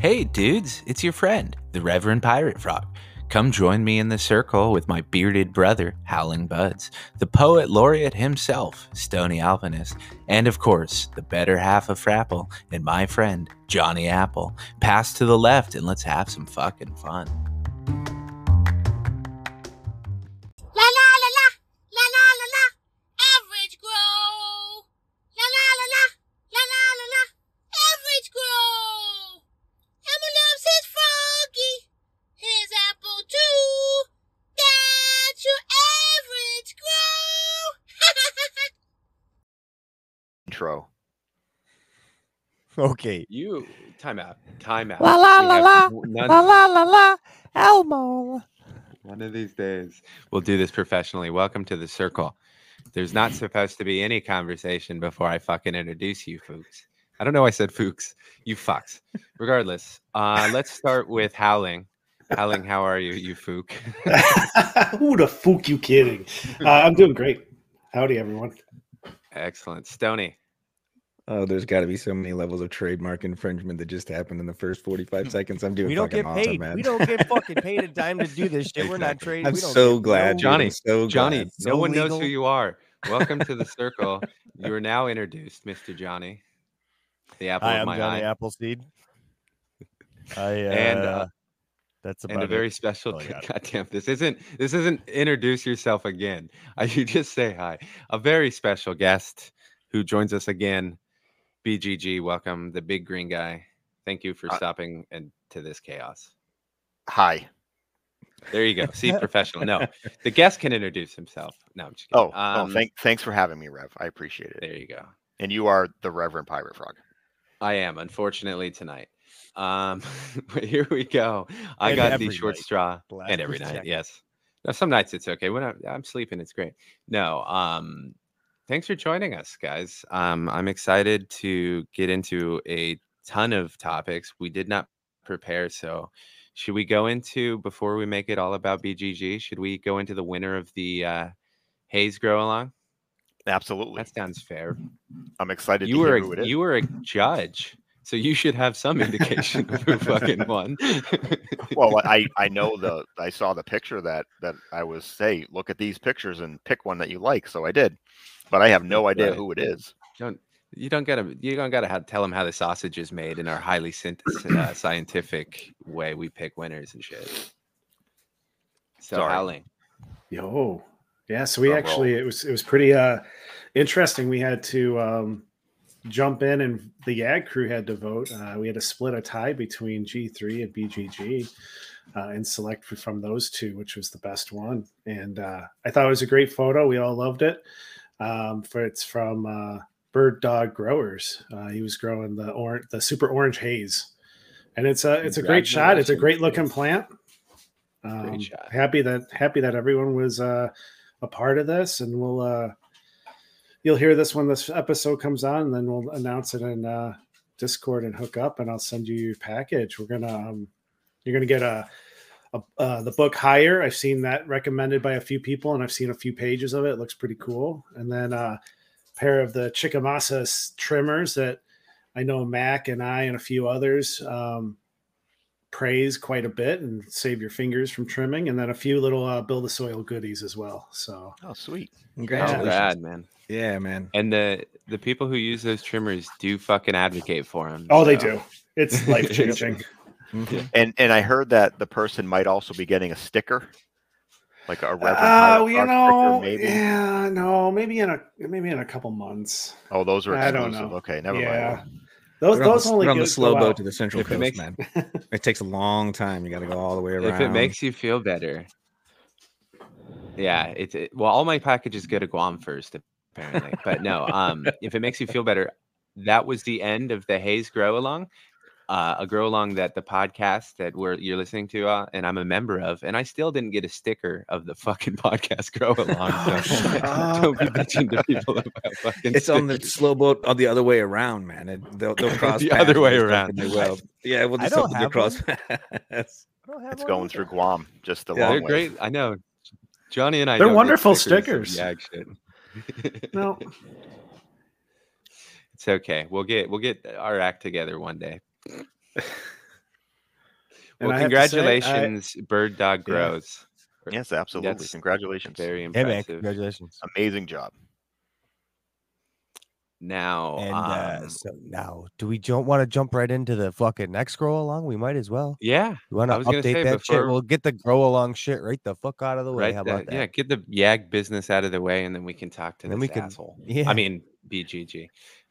Hey, dudes, it's your friend, the Reverend Pirate Frog. Come join me in the circle with my bearded brother, Howling Buds, the poet laureate himself, Stoney Alpinist, and of course, the better half of Frapple and my friend, Johnny Apple. Pass to the left and let's have some fucking fun. Okay. You time out. Time out. La la We la la, none- La la la la, Elmo. One of these days, we'll do this professionally. Welcome to the circle. There's not supposed to be any conversation before I fucking introduce you, Fuchs. I don't know. why I said Fuchs. You fucks. Regardless, uh, let's start with Howling. Howling, how are you, you Fook? Who the fuck you kidding? Uh, I'm doing great. Howdy, everyone. Excellent. Stoney. Oh, there's got to be so many levels of trademark infringement that just happened in the first 45 seconds. I'm doing We don't get awesome, paid. man. We don't get fucking paid a dime to do this shit. We're not Exactly. trading. I'm we don't so glad, no- Johnny, so Johnny, glad. no So one knows who you are. Welcome to the circle. You are now introduced, Mr. Johnny, the apple Hi, of I'm my Johnny eye, Appleseed. I uh, And, uh, that's about and a it. very special. all I got. goddamn, this isn't this isn't introduce yourself again. Uh, you just say hi. A very special guest who joins us again. BGG, welcome, the big green guy. Thank you for Uh, stopping and to this chaos. Hi. There you go. See, professional. No, the guest can introduce himself. No, I'm just Oh, kidding. oh Um, thank, thanks for having me, Rev. I appreciate it. There you go. And you are the Reverend Pirate Frog. I am, unfortunately, tonight. Um, but here we go. I And got the short night. straw, The last and every night, seconds. yes. Now, some nights it's okay. When I'm, I'm sleeping, it's great. No, um, thanks for joining us, guys. Um, I'm excited to get into a ton of topics. We did not prepare, so should we go into before we make it all about BGG? Should we go into the winner of the uh, Hayes Grow Along? Absolutely. That sounds fair. I'm excited you to were hear who it a, you were a judge, so you should have some indication of who fucking won. well, I I know the I saw the picture that that I was say look at these pictures and pick one that you like, so I did, but I have no idea Right. who it is. don't you don't gotta you don't gotta have, tell them how the sausage is made in our highly scient- uh, scientific way we pick winners and shit. So Sorry. howling. Yo, yeah. So we Drum actually it was it was pretty uh interesting. We had to um jump in, and the Yag crew had to vote. Uh, we had to split a tie between G three and BGG. Uh, and select from those two, which was the best one. And uh, I thought it was a great photo. We all loved it. Um, for it's from uh, Bird Dog Growers. Uh, he was growing the orange, the super orange haze, and it's a it's a great shot. It's a great looking plant. Um, shot. Happy that happy that everyone was uh, a part of this, and we'll uh, you'll hear this when this episode comes on, and then we'll announce it in uh, Discord and hook up, and I'll send you your package. We're gonna um, you're gonna get a uh, the book higher. I've seen that recommended by a few people, and I've seen a few pages of it. It looks pretty cool. And then uh, a pair of the Chikamasa trimmers that I know Mac and I and a few others um, praise quite a bit and save your fingers from trimming. And then a few little uh, build a soil goodies as well. So Oh, sweet. Oh, Congratulations. rad, man. Yeah, man. And the the people who use those trimmers do fucking advocate for them. oh, they do. It's life changing. Mhm. And and I heard that the person might also be getting a sticker, like a Reverend Oh, Pirate you know, sticker, maybe. yeah, no, maybe in a maybe in a couple months. Oh, those are I don't exclusive. know. Okay, never yeah, mind. those We're on those the, only we're on the slow boat out. to the Central If it Coast, makes- man. It takes a long time. You got to go all the way around. if it makes you feel better. Yeah, it's it, well, all my packages go to Guam first, apparently. But no, um, if it makes you feel better, that was the end of the Hayes Grow Along, uh, a grow along that the podcast that we're you're listening to, uh, and I'm a member of, and I still didn't get a sticker of the fucking podcast grow along. Oh, So shut don't be bitching to people about fucking. it's on the slow boat on the other way around, man. It, they'll, they'll cross The paths other way around. and They will. Yeah, we'll just don't hope they cross. I don't have It's going either. through Guam, just the Yeah, long They're way. great. I know. Johnny and I. They're wonderful of stickers. Yag shit. No, It's okay. We'll get we'll get our act together one day. And well, I have say, I- congratulations, Bird Dog Yeah. Grows. Yes, absolutely. That's Congratulations. Very Hey man, impressive. congratulations. Amazing job. now, And uh, um, so now, do we don't want to jump right into the fucking next grow along? We might as well. yeah, You want to was gonna update say that shit? We'll get the grow along shit right the fuck out of the way. right. How the- about that? Yeah, get the Yag business out of the way, and then we can talk to And then this we can- asshole. yeah. I mean BGG.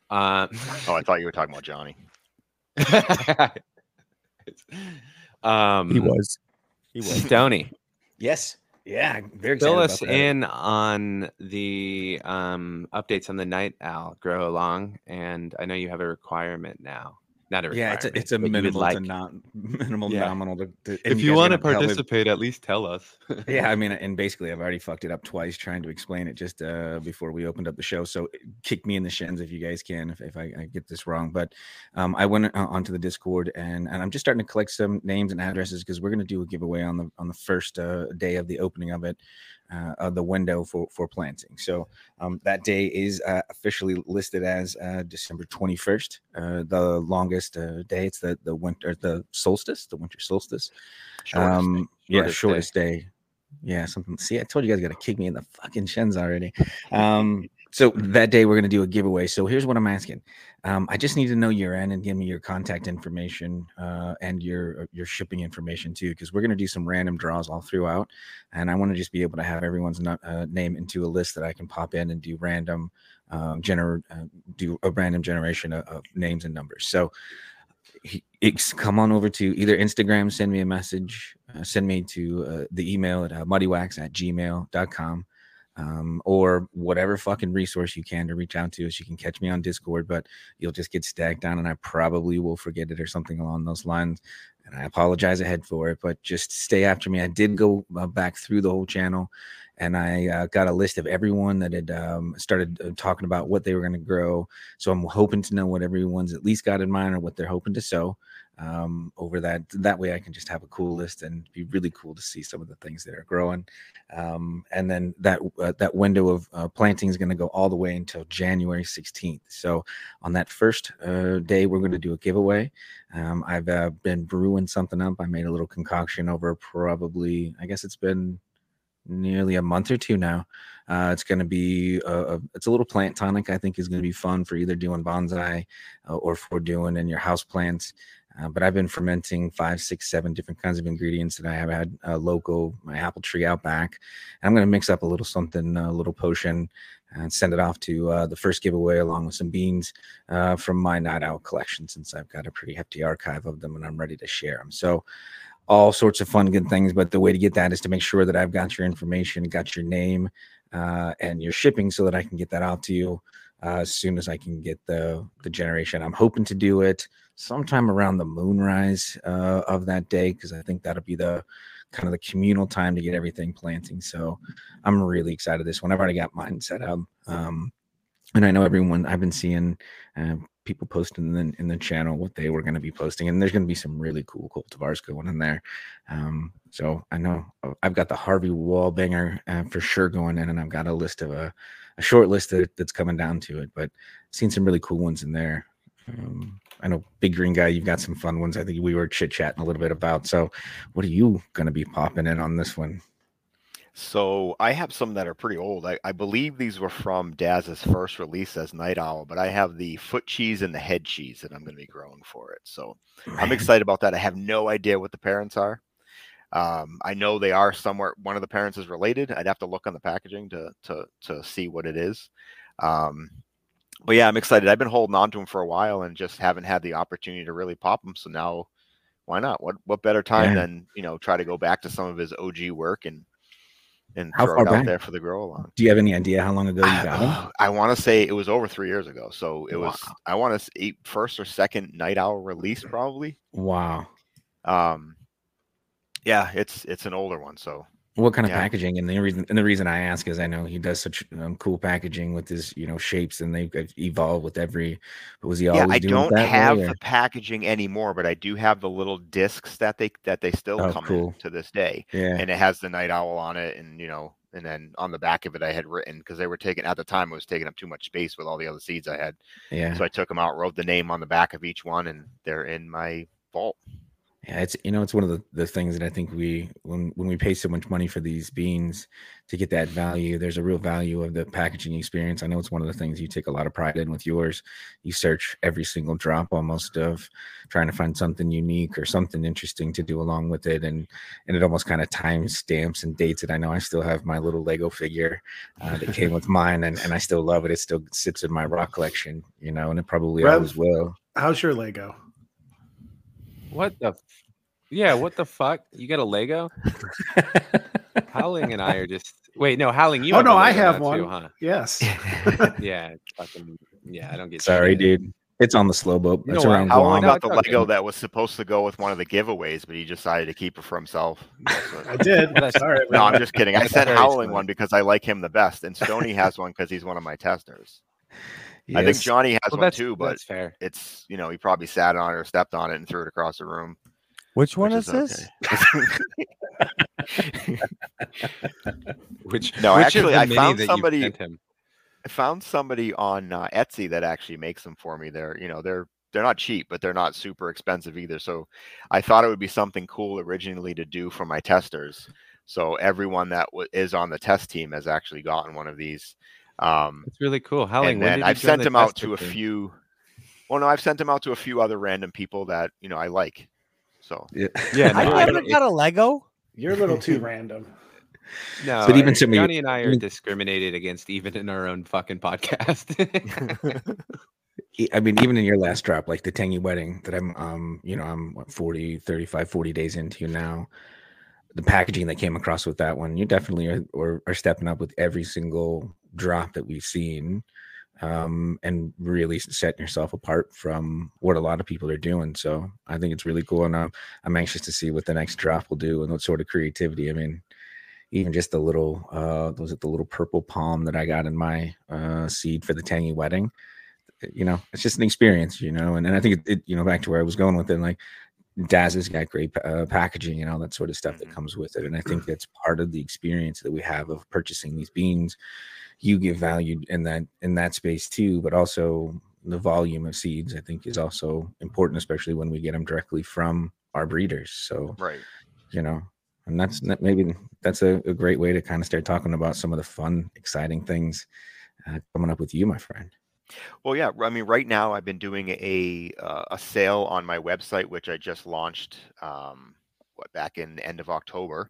Um, Oh, I thought you were talking about Johnny. um, He was. He was. Stoney. Yes. Yeah. I'm Very Fill excited us in on the um, updates on the night owl grow along, and I know you have a requirement now. Not a Yeah, it's a, it's a but you would minimal like. to not minimal Yeah. nominal to, to if you you guys are want to gonna probably- participate, at least tell us. yeah, I mean, and basically, I've already fucked it up twice trying to explain it just uh, before we opened up the show. So kick me in the shins if you guys can, if, if I, I get this wrong. But um, I went uh, onto the Discord and, and I'm just starting to collect some names and addresses because we're going to do a giveaway on the on the first uh, day of the opening of it, uh, of the window for for planting. So um, that day is uh, officially listed as uh, December 21st, uh, the longest uh, day. It's the the winter the solstice, the winter solstice. Shortest um, thing. yeah, Shortest day. shortest day. Yeah, something. See, I told you guys got to kick me in the fucking shins already. Um, so that day we're gonna do a giveaway. So here's what I'm asking. Um, I just need to know your end and give me your contact information uh, and your uh, your shipping information too, because we're gonna do some random draws all throughout, and I want to just be able to have everyone's no- uh, name into a list that I can pop in and do random um, gener uh, do a random generation of, of names and numbers. So he, come on over to either Instagram, send me a message, uh, send me to uh, the email at uh, muddywax at gmail.com, um, or whatever fucking resource you can to reach out to us. You can catch me on Discord, but you'll just get stacked down and I probably will forget it or something along those lines. And I apologize ahead for it, but just stay after me. I did go uh, back through the whole channel and I uh, got a list of everyone that had um, started uh, talking about what they were going to grow. So I'm hoping to know what everyone's at least got in mind or what they're hoping to sow um, over that. That way I can just have a cool list and be really cool to see some of the things that are growing. Um, and then that uh, that window of uh, planting is going to go all the way until January 16th. So on that first uh, day, we're going to do a giveaway. Um, I've uh, been brewing something up. I made a little concoction over probably, I guess it's been nearly a month or two now. Uh, it's going to be a, a, it's a little plant tonic. I think is going to be fun for either doing bonsai uh, or for doing in your house plants. Uh, but I've been fermenting five, six, seven different kinds of ingredients that I have had uh, local, my apple tree out back. And I'm going to mix up a little something, a little potion, and send it off to uh, the first giveaway along with some beans uh, from my Night Owl collection, since I've got a pretty hefty archive of them and I'm ready to share them. So all sorts of fun, good things. But the way to get that is to make sure that I've got your information, got your name, uh, and your shipping, so that I can get that out to you uh, as soon as I can get the the generation. I'm hoping to do it sometime around the moonrise uh, of that day because I think that'll be the kind of the communal time to get everything planting. So I'm really excited this one. I've already got mine set up. Um, and I know everyone I've been seeing uh, people posting in the, in the channel what they were going to be posting, and there's going to be some really cool cultivars going in there. Um, so I know uh, I've got the Harvey Wallbanger uh, for sure going in, and I've got a list of a, a short list that, that's coming down to it. But seen some really cool ones in there. Um, I know Big Green Guy, you've got some fun ones. I think we were chit chatting a little bit about. So, what are you going to be popping in on this one? So I have some that are pretty old. I, I believe these were from Daz's first release as Night Owl, but I have the foot cheese and the head cheese that I'm going to be growing for it. So I'm excited about that. I have no idea what the parents are. Um, I know they are somewhere. One of the parents is related. I'd have to look on the packaging to to to see what it is. Um, but yeah, I'm excited. I've been holding on to them for a while and just haven't had the opportunity to really pop them. So now, why not? What what better time Yeah. than you know try to go back to some of his OG work and and How throw it out back? there for the grow along. Do you have any idea how long ago you got them? I, want to say it was over three years ago. So it was I want to say first or second Night Owl release probably. Wow. Um, yeah, it's it's an older one. So What kind of Yeah. packaging? And the reason and the reason I ask is I know he does such um, cool packaging with his you know shapes, and they've evolved with every. Was he always yeah, I don't have the packaging anymore, but I do have the little discs that they that they still Oh, come cool. in to this day, Yeah. and it has the Night Owl on it, and you know, and then on the back of it I had written because they were taking at the time it was taking up too much space with all the other seeds I had, Yeah. so I took them out, wrote the name on the back of each one, and they're in my vault. Yeah, it's you know it's one of the, the things that I think we when when we pay so much money for these beans to get that value, there's a real value of the packaging experience. I know it's one of the things you take a lot of pride in with yours. You search every single drop almost of trying to find something unique or something interesting to do along with it, and and it almost kind of time stamps and dates it. I know I still have my little Lego figure uh, that came with mine, and and I still love it. It still sits in my rock collection, you know, and it probably Rev- always will. How's your Lego? What the? f- Yeah, what the fuck? You got a Lego? Howling and I are just wait. No, Howling, you. oh have a no, I have now one. too, huh? Yes. Yeah, fucking. Yeah, I don't get. Sorry, shit. dude. It's on the slow boat. You It's know what? around How Guam. long No, got the okay. Lego that was supposed to go with one of the giveaways, but he decided to keep it for himself? I did. Well, that's- Sorry. no. I'm just kidding. I That's sent Howling one because I like him the best, and Stoney has one because he's one of my testers. I think Johnny has Well, one too, but that's fair. it's you know he probably sat on it or stepped on it and threw it across the room. Which one which is this? okay. Which No, which actually, I many found somebody- him? I found somebody on uh, Etsy that actually makes them for me. They're you know they're they're not cheap, but they're not super expensive either. So I thought it would be something cool originally to do for my testers. So everyone that w- is on the test team has actually gotten one of these. Um, It's really cool. Howling. and then I've sent the them out to a team? few. Well, no, I've sent them out to a few other random people that you know I like. So Yeah, I no, I never don't- got a Lego. You're a little too random. No, But even some of Johnny and I are even- discriminated against even in our own fucking podcast. I mean, even in your last drop, like the Tangy Wedding that I'm, um, you know, I'm what, 40, 35, 40 days into now. The packaging that came across with that one, you definitely are, are, are stepping up with every single drop that we've seen um, and really setting yourself apart from what a lot of people are doing. So I think it's really cool. And I'm, I'm anxious to see what the next drop will do and what sort of creativity. I mean, even just the little, uh, was it the little purple palm that I got in my uh, seed for the Tangy Wedding? you know, it's just an experience, you know, and, and I think it, it, you know, back to where I was going with it, like Daz has got great uh, packaging and all that sort of stuff that Mhm. comes with it. And I think that's part of the experience that we have of purchasing these beans. You give value in that, in that space too, but also the volume of seeds, I think is also important, especially when we get them directly from our breeders. So, right. you know, and that's that- maybe that's a, a great way to kind of start talking about some of the fun, exciting things uh, coming up with you, my friend. Well, yeah. I mean, right now I've been doing a uh, a sale on my website, which I just launched um, what back in the end of October.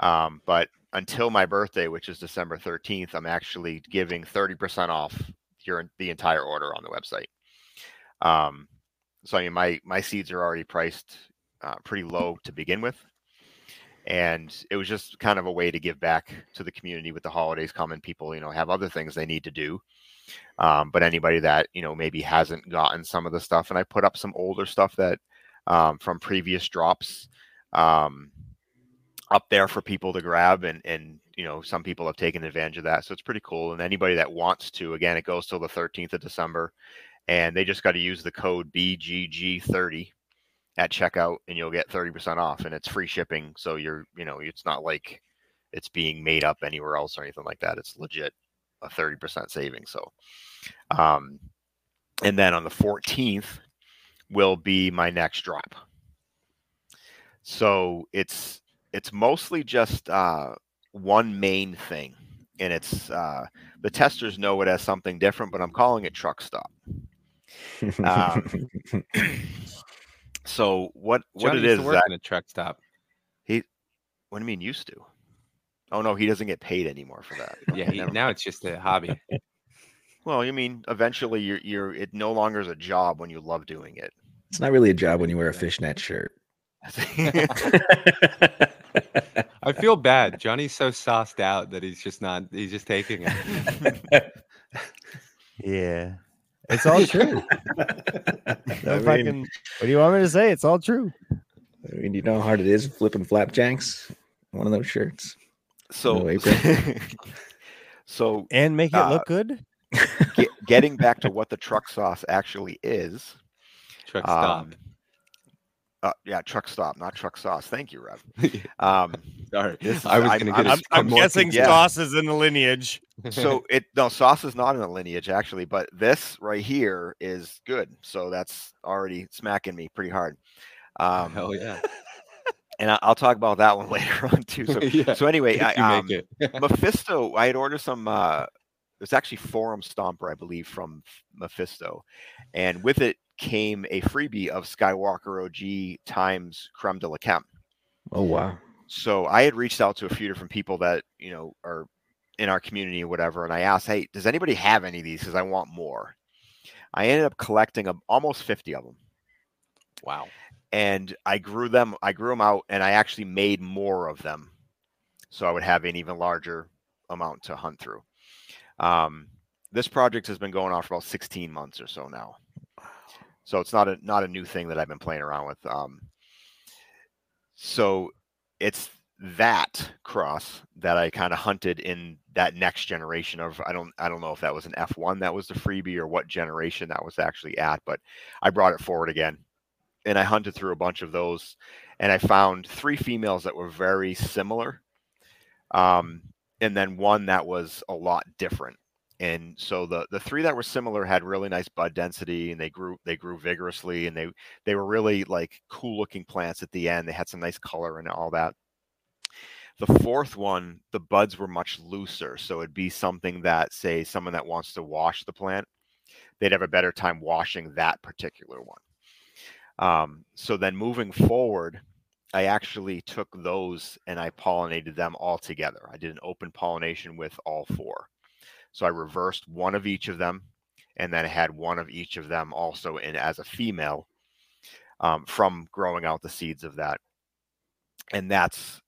Um, but until my birthday, which is December thirteenth, I'm actually giving thirty percent off your the entire order on the website. Um, so I mean, my my seeds are already priced uh, pretty low to begin with, and it was just kind of a way to give back to the community with the holidays coming. People, you know, have other things they need to do um, but anybody that you know maybe hasn't gotten some of the stuff and i put up some older stuff that um, from previous drops um, up there for people to grab and and you know some people have taken advantage of that so it's pretty cool and anybody that wants to again it goes till the 13th of december and they just got to use the code bgg30 at checkout and you'll get 30% off and it's free shipping so you're you know it's not like it's being made up anywhere else or anything like that it's legit a 30% saving. So, um, and then on the 14th will be my next drop. So it's, it's mostly just, uh, one main thing and it's, uh, the testers know it as something different, but I'm calling it truck stop. Um, So what, what Johnny it is to is work that, a truck stop. He what do you mean used to? Oh no, he doesn't get paid anymore for that. Yeah, he, now it's just a hobby. Well, you mean eventually you're you're it no longer is a job when you love doing it. It's not really a job when you wear a fishnet shirt. I feel bad. Johnny's so sauced out that he's just not. He's just taking it. Yeah, it's all true. No I fucking. mean- what do you want me to say? It's all true. I mean, you know how hard it is flipping flapjacks. One of those shirts. So No apron. so And make it Uh, look good. get, getting back to what the truck sauce actually is. Truck stop. Um, uh, yeah, truck stop, not truck sauce. Thank you, Rev. Um, Sorry, this is- I was going to I'm- get. I'm more guessing confused. sauce is in the lineage. so it no sauce is not in the lineage actually, but this right here is good. So that's already smacking me pretty hard. Um, Hell yeah. And I'll talk about that one later on too. So, Yeah, so anyway, I, um. Mephisto, I had ordered some. Uh, it's actually Forum Stomper, I believe, from Mephisto, and with it came a freebie of Skywalker OG times Creme de la Creme. Oh wow. So I had reached out to a few different people that you know are in our community or whatever, and I asked, "Hey, does anybody have any of these? Because I want more." I ended up collecting a, almost fifty of them, wow. And I grew them. I grew them out, and I actually made more of them, so I would have an even larger amount to hunt through. Um, this project has been going on for about sixteen months or so now, so it's not a not a new thing that I've been playing around with. Um, so it's that cross that I kind of hunted in that next generation of I don't I don't know if that was an F1 that was the freebie or what generation that was actually at, but I brought it forward again and I hunted through a bunch of those and I found three females that were very similar. Um, and then one that was a lot different. And so the the three that were similar had really nice bud density and they grew they grew vigorously and they they were really like cool looking plants at the end. They had some nice color and all that. The fourth one, the buds were much looser. So it'd be something that, say, someone that wants to wash the plant, they'd have a better time washing that particular one. Um, so then moving forward, I actually took those and I pollinated them all together. I did an open pollination with all four. So I reversed one of each of them and then I had one of each of them also in as a female um, from growing out the seeds of that. And that's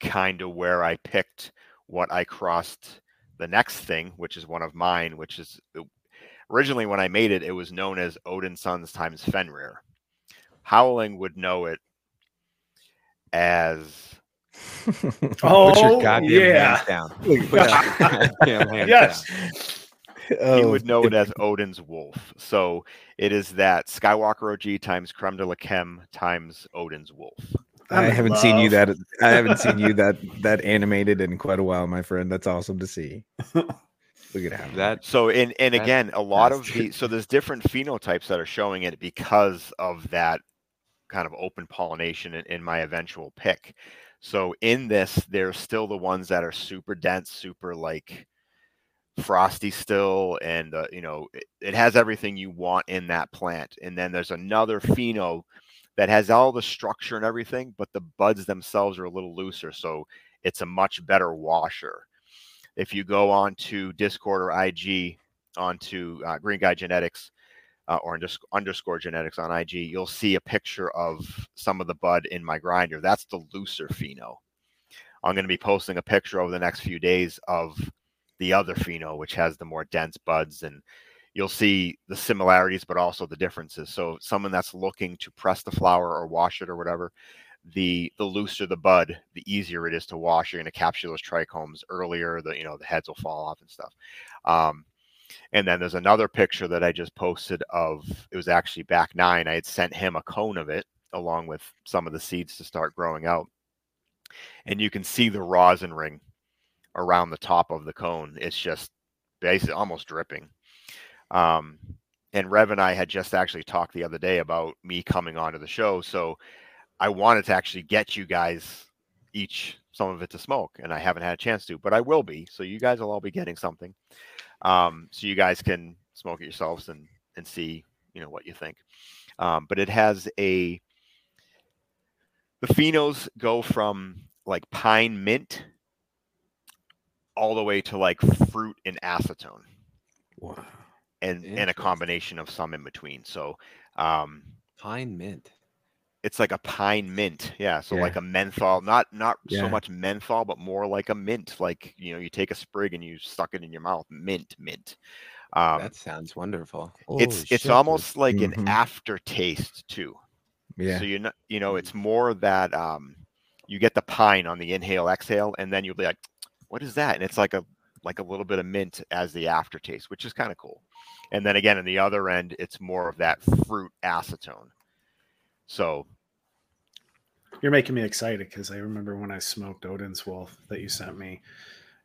kind of where I picked what I crossed the next thing, which is one of mine, which is uh, originally when I made it, it was known as Odinsons times Fenrir. Howling would know it as Oh, Put your oh, goddamn yeah. hands down. Put your goddamn hands Yes. down. he Oh, would know it as Odin's wolf. So it is that Skywalker OG times Creme de la Creme times Odin's wolf. I I'm haven't seen you that. I haven't seen you that that animated in quite a while, my friend. That's awesome to see. Look at how That So and and That- again, a lot of the so there's different phenotypes that are showing it because of that kind of open pollination in, in my eventual pick. So in this, there's still the ones that are super dense, super like frosty still, and uh, you know it, it has everything you want in that plant. And then there's another pheno that has all the structure and everything, but the buds themselves are a little looser, so it's a much better washer if you go on to Discord or IG onto uh, Green Guy Genetics uh, or unders- underscore genetics on IG, you'll see a picture of some of the bud in my grinder. That's the looser pheno. I'm going to be posting a picture over the next few days of the other pheno, which has the more dense buds, and you'll see the similarities, but also the differences. So, someone that's looking to press the flower or wash it or whatever, the the looser the bud, the easier it is to wash. You're going to capture those trichomes earlier. The you know the heads will fall off and stuff. Um, and then there's another picture that I just posted of it was actually back nine. I had sent him a cone of it along with some of the seeds to start growing out, and you can see the rosin ring around the top of the cone. It's just basically almost dripping. Um, and Rev and I had just actually talked the other day about me coming onto the show, so I wanted to actually get you guys each some of it to smoke, and I haven't had a chance to, but I will be. So you guys will all be getting something, um, so you guys can smoke it yourselves and and see you know what you think. Um, but it has a the phenos go from like pine mint all the way to like fruit and acetone Wow. and and a combination of some in between. So um, pine mint. It's like a pine mint yeah so Yeah. like a menthol not not so much menthol but more like a mint like you know you take a sprig and you suck it in your mouth mint mint um that sounds wonderful. it's Holy it's shit, almost like Mhm. an aftertaste too Yeah. so you know you know it's more that um you get the pine on the inhale exhale and then you'll be like what is that and it's like a like a little bit of mint as the aftertaste which is kind of cool and then again on the other end it's more of that fruit acetone so You're making me excited because I remember when I smoked Odin's Wolf that you sent me.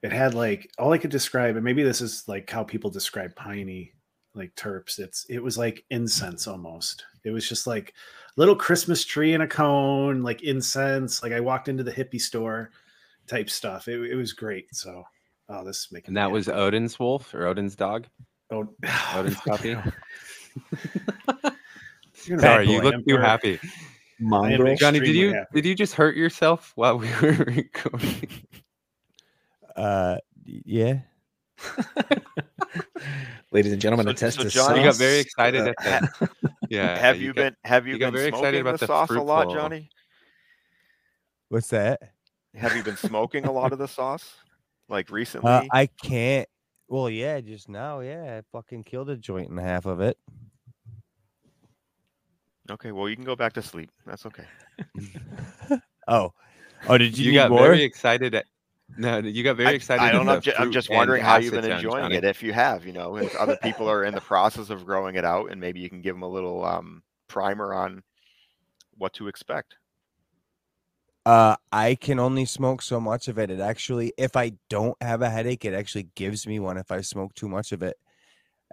It had like all I could describe, and maybe this is like how people describe piney, like terps. It's it was like incense almost. It was just like little Christmas tree in a cone, like incense. Like I walked into the hippie store type stuff. It, it was great. So oh, this is making And me that was happy. Odin's wolf or Odin's dog. oh, Odin's puppy. You're gonna Sorry, make you look too happy. Mongrel. Johnny, did you happy. did you just hurt yourself while we were recording? Uh, yeah. Ladies and gentlemen, So- a test so Johnny You got very excited Uh, at that. Yeah. have yeah, you, got- been have you, you got been very smoking excited about the the sauce a lot, fruitful- Johnny? What's that? Have you been smoking a lot of the sauce? Like recently? Uh, I can't. Well, yeah, just now, yeah, I fucking killed a joint and a half of it. Okay, well you can go back to sleep. That's okay. Oh, oh, did you, You got more? very excited at no, you got very I, excited. I at don't know. the I'm ju- I'm fruit just wondering how you've been enjoying Johnny. it. If you have, you know, if other people are in the process of growing it out, and maybe you can give them a little um, primer on what to expect. Uh, I can only smoke so much of it. It actually, if I don't have a headache, it actually gives me one if I smoke too much of it.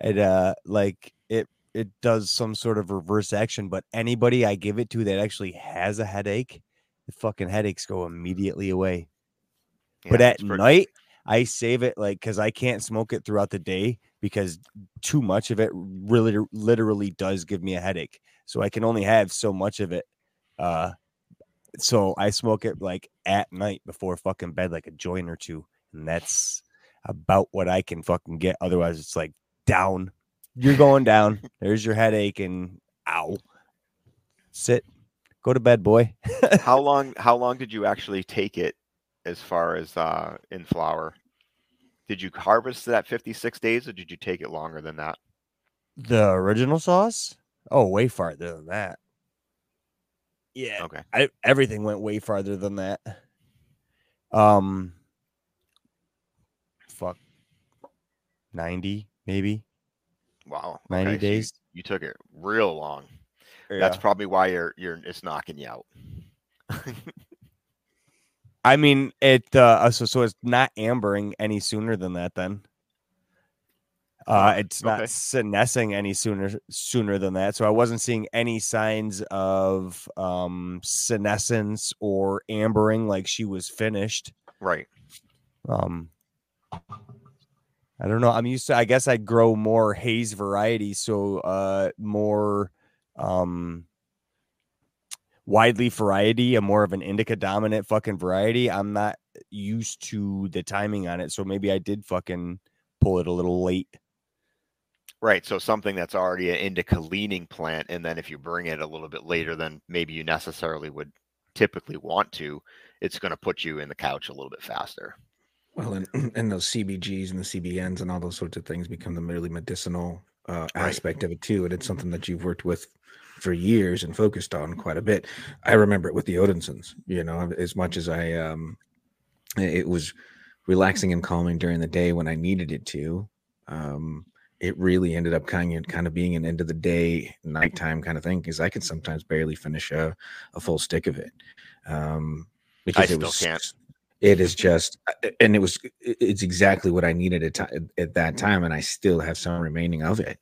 It uh, like it it does some sort of reverse action. But anybody I give it to that actually has a headache, the fucking headaches go immediately away. but at pretty- night, I save it like because I can't smoke it throughout the day because too much of it really literally does give me a headache. So I can only have so much of it. Uh, so I smoke it like at night before fucking bed, like a joint or two, and that's about what I can fucking get. Otherwise, it's like down. You're going down. There's your headache, and ow. Sit. Go to bed, boy. how long? How long did you actually take it, as far as uh, in flower? Did you harvest that 56 days, or did you take it longer than that? The original sauce? Oh, way farther than that. Yeah, Okay. I, everything went way farther than that. Um, fuck, ninety maybe. Wow. 90 okay, so you- days. you, took it real long. That's probably why you're you're it's knocking you out. I mean, it. Uh, so so it's not ambering any sooner than that. Then. Uh, it's not okay. senescing any sooner sooner than that. So I wasn't seeing any signs of um senescence or ambering like she was finished. right. Um, I don't know. I'm used to. I guess I'd grow more haze variety, so uh, more um widely variety, a more of an indica dominant fucking variety. I'm not used to the timing on it, so maybe I did fucking pull it a little late. Right. So something that's already an indica leaning plant, and then if you bring it a little bit later than maybe you necessarily would typically want to, it's going to put you in the couch a little bit faster. Well, and, and those CBGs and the CBNs and all those sorts of things become the really medicinal uh, Right. aspect of it too. And it's something that you've worked with for years and focused on quite a bit. I remember it with the Odinsons, you know, as much as I, um, it was relaxing and calming during the day when I needed it to. Um, it really ended up kind of kind of being an end of the day, nighttime kind of thing because I could sometimes barely finish a, a full stick of it. Um, because it still was can't. It is just uh, and it was it's exactly what i needed at, ti- at that time and i still have some remaining of it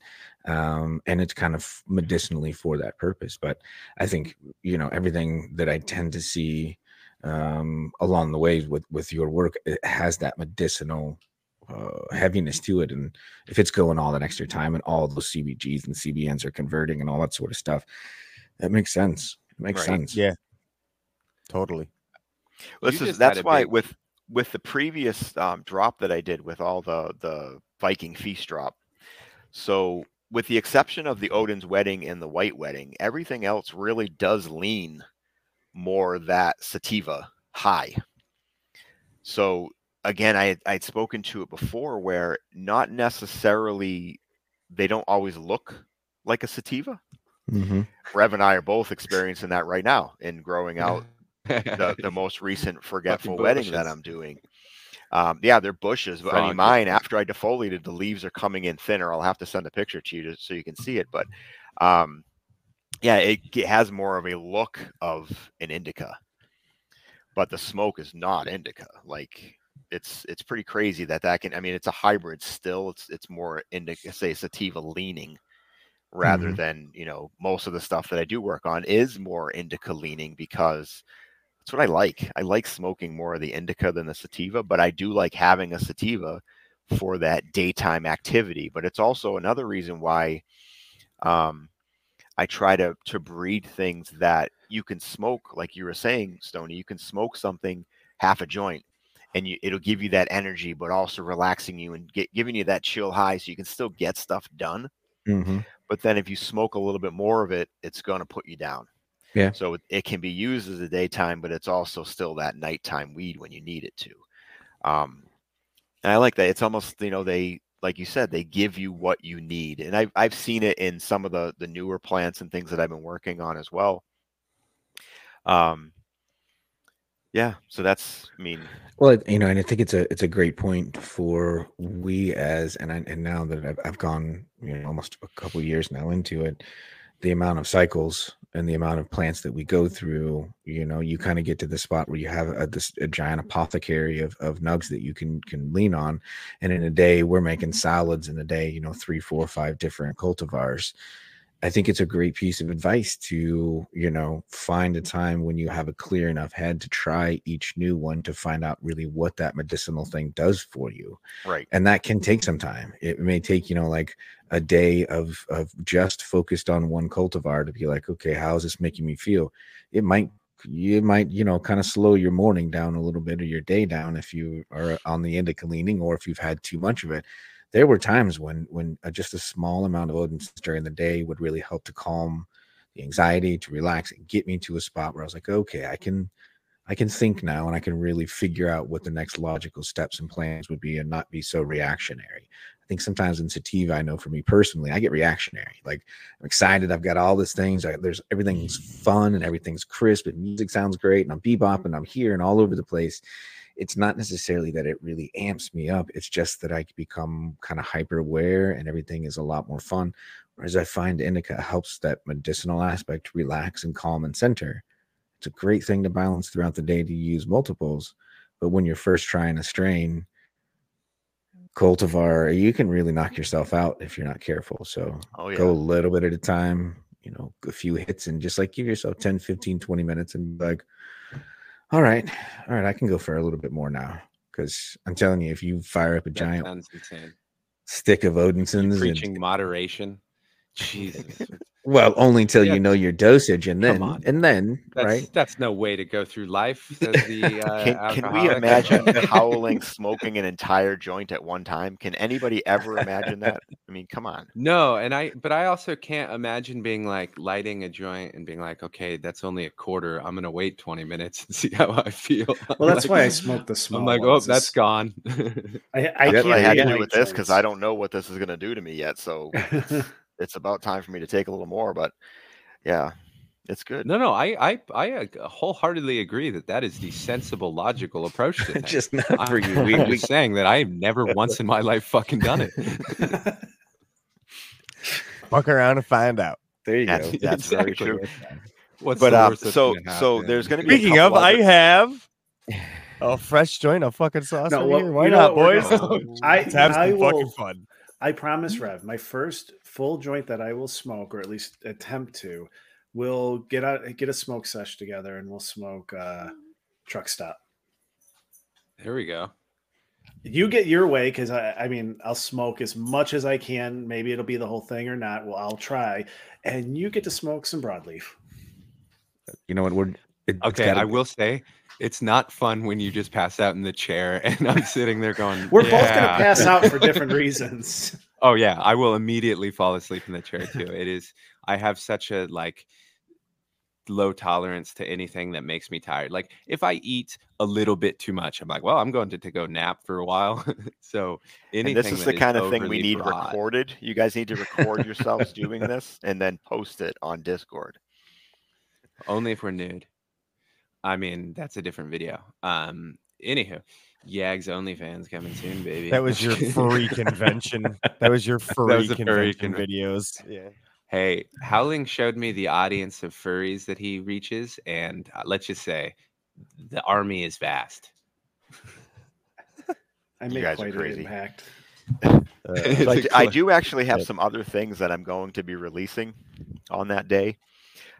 um and it's kind of medicinally for that purpose but i think you know everything that i tend to see um along the way with with your work it has that medicinal uh, heaviness to it and if it's going all that extra time and all those cbgs and cbns are converting and all that sort of stuff that makes sense it makes Right. sense Yeah. Totally. Well, This is that's why big- with with the previous um, drop that I did with all the the Viking feast drop. So with the exception of the Odin's wedding and the White wedding, everything else really does lean more that sativa high. So again, I had- I'd spoken to it before where not necessarily they don't always look like a sativa. Mhm. Rev and I are both experiencing that right now in growing out the, the most recent forgetful wedding that. I'm doing. Um, yeah, they're bushes. But I mean, mine after I defoliated, the leaves are coming in thinner. I'll have to send a picture to you just so you can see it. But um, yeah, it, it has more of a look of an indica, but the smoke is not indica. Like it's it's pretty crazy that that can. I mean, it's a hybrid still. It's it's more indica, say sativa leaning, rather Mhm. than you know most of the stuff that I do work on is more indica leaning because that's what I like. I like smoking more of the indica than the sativa, but I do like having a sativa for that daytime activity. But it's also another reason why um, I try to to breed things that you can smoke, like you were saying, Stoney. You can smoke something half a joint, and you, it'll give you that energy, but also relaxing you and get, giving you that chill high, so you can still get stuff done. Mhm. But then if you smoke a little bit more of it, it's going to put you down. Yeah. So it, can be used as a daytime, but it's also still that nighttime weed when you need it to. Um, and I like that. It's almost you know they like you said they give you what you need, and I've I've seen it in some of the the newer plants and things that I've been working on as well. Um, yeah. So that's I mean Well, you know, and I think it's a it's a great point for we as and I, and now that I've, I've gone you know almost a couple years now into it, the amount of cycles and the amount of plants that we go through, you know, you kind of get to the spot where you have a, this a giant apothecary of of nugs that you can can lean on, and in a day we're making mm-hmm. salads in a day, you know, three, four, five different cultivars. I think it's a great piece of advice to, you know, find a time when you have a clear enough head to try each new one to find out really what that medicinal thing does for you. right. And that can take some time. It may take, you know, like a day of of just focused on one cultivar to be like, okay, how is this making me feel? It might you might, you know, kind of slow your morning down a little bit or your day down if you are on the indica leaning or if you've had too much of it there were times when when uh, just a small amount of odins during the day would really help to calm the anxiety to relax and get me to a spot where i was like okay i can i can think now and i can really figure out what the next logical steps and plans would be and not be so reactionary think sometimes in sativa i know for me personally i get reactionary like i'm excited i've got all these things I, there's everything's mm. fun and everything's crisp and music sounds great and i'm bebopping i'm here and all over the place it's not necessarily that it really amps me up. It's just that I become kind of hyper aware and everything is a lot more fun. Whereas I find indica helps that medicinal aspect relax and calm and center. It's a great thing to balance throughout the day to use multiples. But when you're first trying a strain, cultivar, eh, you can really knock yourself out if you're not careful. So Oh yeah. go a little bit at a time, you know, a few hits and just like give yourself 10, 15, 20 minutes and be like, all right, all right, I can go for a little bit more now. Cause I'm telling you, if you fire up a giant stick of Odinsons, and, preaching moderation. Jesus, well, only until Yeah. you know your dosage, and Come then on. and then that's right. that's no way to go through life. The uh, Can, can we imagine howling smoking an entire joint at one time? Can anybody ever imagine that? I mean, come on. No, and I but I also can't imagine being like lighting a joint and being like, okay, that's only a quarter. I'm gonna wait 20 minutes and see how I feel. Well, that's Like, why I smoke the small. I'm like, oh, that's gone. I, I That's can't what I had to do with white this because I don't know what this is going to do to me yet. So it's about time for me to take a little more. But yeah, it's good. no, no, I I I uh, wholeheartedly agree that that is the sensible, logical approach to things. Just not I'm for you. We, we saying that I've never once in my life fucking done it. Fuck around and find out. there you That's, go. that's very Exactly. true. What's But the uh, so so happen? there's going to be. a Speaking of, couple I have a fresh joint of fucking sauce No, well, here. Why not, boys? gonna- I- have I some will- fucking fun. I promise, Rev, my first full joint that I will smoke, or at least attempt to, we'll get out get a smoke sesh together and we'll smoke uh truck stop. There we go. You get your way because I, I mean I'll smoke as much as I can. Maybe it'll be the whole thing or not. Well, I'll try, and you get to smoke some broadleaf. You know what? We're it, Okay, gotta I will say it's not fun when you just pass out in the chair and I'm sitting there going, We're both gonna pass out for different reasons. Oh yeah, I will immediately fall asleep in the chair too. It is I have such a like low tolerance to anything that makes me tired. Like if I eat a little bit too much, I'm like, well, I'm going to, to go nap for a while. so anything And this is the kind of thing we need broad- recorded. You guys need to record yourselves doing this and then post it on Discord. Only if we're nude. I mean, that's a different video. Um anywho, Yags OnlyFans coming soon, baby. That was your furry convention. That was your furry was a furry convention videos. Yeah. Hey, Howling showed me the audience of furries that he reaches, and uh, let's just say the army is vast. I You made guys are quite an crazy. impact. Uh, It's So I, a d- I cla- do actually have some other things that I'm going to be releasing on that day.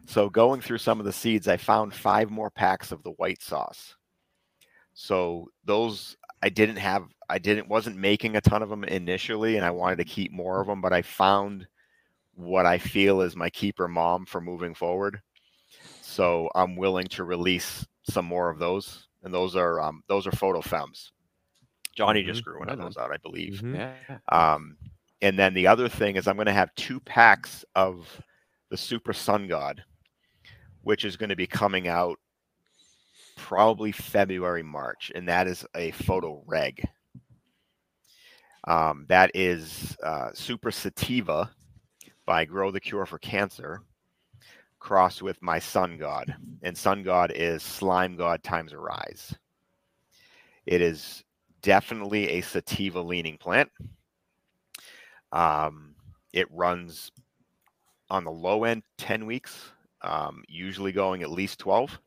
So going through some of the seeds, I found five more packs of the white sauce. So those I didn't have. I didn't wasn't making a ton of them initially, and I wanted to keep more of them. But I found what I feel is my keeper mom for moving forward. So I'm willing to release some more of those, and those are um, those are photo femmes. Johnny just grew one of those out, I believe. Mhm. Yeah. Um, and then the other thing is I'm going to have two packs of the Super Sun God, which is going to be coming out probably February, March, and that is a photo reg. Um, that is uh, Super Sativa by Grow the Cure for Cancer, crossed with my Sun God, and Sun God is Slime God times a rise. It is definitely a sativa leaning plant. Um, it runs on the low end 10 weeks, um, usually going at least 12.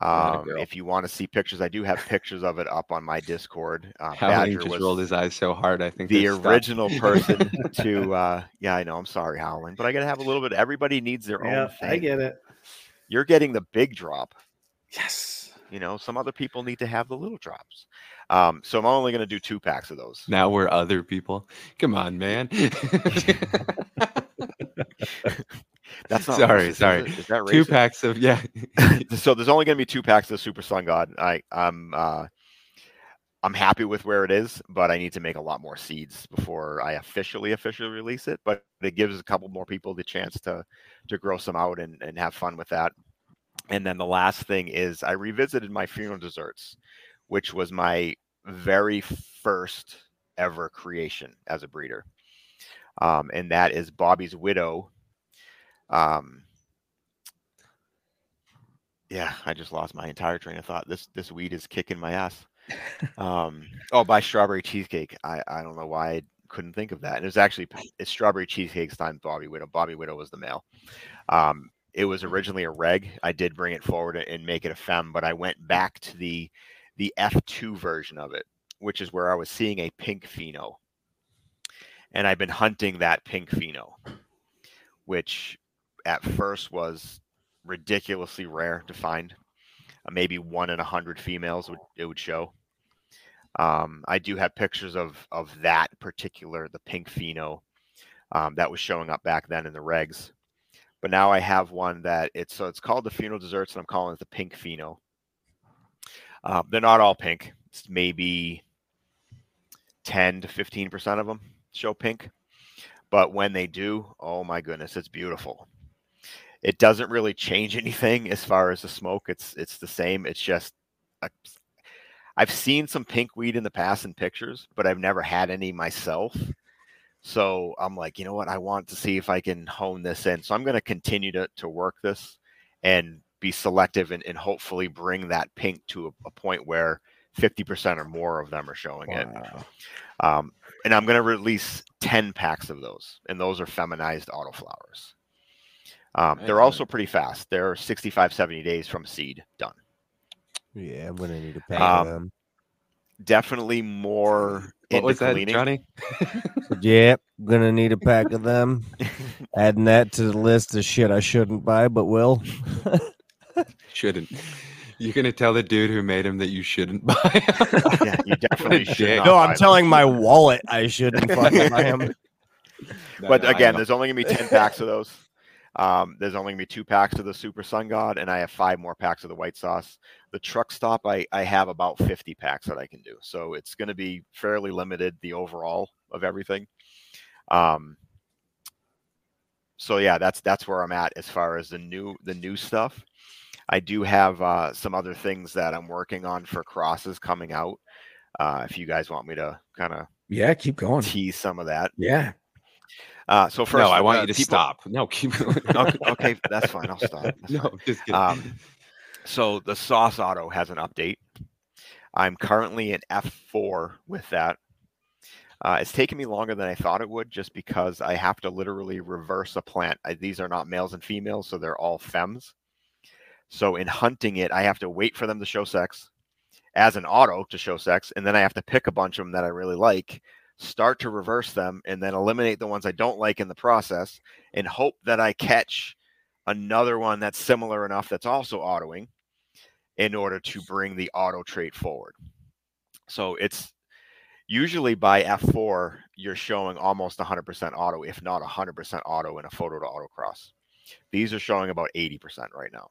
Atta Um, if you want to see pictures, I do have pictures of it up on my Discord. Uh, Howling Badger just rolled his eyes so hard. I think the original person to, uh, yeah, I know. I'm sorry, Howling, but I got to have a little bit. Everybody needs their Yeah, own thing. I get it. You're getting the big drop. Yes. You know, some other people need to have the little drops. Um, so I'm only going to do two packs of those. Now we're other people. Come on, man. That's not Sorry, racist, is sorry. it? Is that Two packs of yeah. so there's only going to be two packs of Super Sun God. I I'm uh, I'm happy with where it is, but I need to make a lot more seeds before I officially officially release it. But it gives a couple more people the chance to to grow some out and and have fun with that. And then the last thing is I revisited my funeral desserts, which was my very first ever creation as a breeder, um, and that is Bobby's widow. Um, yeah, I just lost my entire train of thought. This this weed is kicking my ass. Um, oh, by strawberry cheesecake. I I don't know why I couldn't think of that. And it was actually it's strawberry cheesecakes time Bobby Widow. Bobby Widow was the male. Um, it was originally a reg. I did bring it forward and make it a fem, but I went back to the the F2 version of it, which is where I was seeing a pink pheno. And I've been hunting that pink pheno, which at first was ridiculously rare to find. Uh, maybe one in a hundred females would it would show. Um, I do have pictures of of that particular the pink pheno um, that was showing up back then in the regs. But now I have one that it's so it's called the funeral desserts, and I'm calling it the pink pheno. Uh, they're not all pink. It's maybe 10 to 15 percent of them show pink. But when they do, oh my goodness, it's beautiful it doesn't really change anything as far as the smoke. It's it's the same. It's just a, I've seen some pink weed in the past in pictures, but I've never had any myself. So I'm like, you know what? I want to see if I can hone this in. So I'm going to continue to to work this and be selective and, and hopefully bring that pink to a, a point where 50% or more of them are showing it. Um, and I'm going to release 10 packs of those, and those are feminized autoflowers. Um, they're also pretty fast. They're 65, 70 days from seed done. Yeah, I'm gonna need a pack Um, of them. Definitely more. What was that, indica Johnny? Yep, gonna need a pack of them. Adding that to the list of shit I shouldn't buy, but will. Shouldn't. You're gonna tell the dude who made him that you shouldn't buy. yeah, you definitely should. No, I'm them. telling my wallet I shouldn't fucking buy them. No, But no, again, there's only gonna be 10 packs of those. Um, there's only gonna be two packs of the Super Sun God, and I have five more packs of the white sauce. The truck stop, I, I have about 50 packs that I can do. So it's gonna be fairly limited, the overall of everything. Um, so yeah, that's that's where I'm at as far as the new the new stuff. I do have uh, some other things that I'm working on for crosses coming out. Uh, if you guys want me to kind of Yeah, keep going. tease some of that. Yeah. Uh, so first, no, I want uh, you to people- stop. No, keep okay, okay, that's fine. I'll stop. That's no, fine. just kidding. Um, So the Sauce Auto has an update. I'm currently in F4 with that. Uh, it's taken me longer than I thought it would, just because I have to literally reverse a plant. I, these are not males and females, so they're all femmes. So in hunting it, I have to wait for them to show sex, as an auto to show sex, and then I have to pick a bunch of them that I really like, start to reverse them, and then eliminate the ones I don't like in the process, and hope that I catch another one that's similar enough that's also autoing in order to bring the auto trait forward. So it's usually by F4, you're showing almost 100% auto, if not 100% auto in a photo to autocross. These are showing about 80% right now.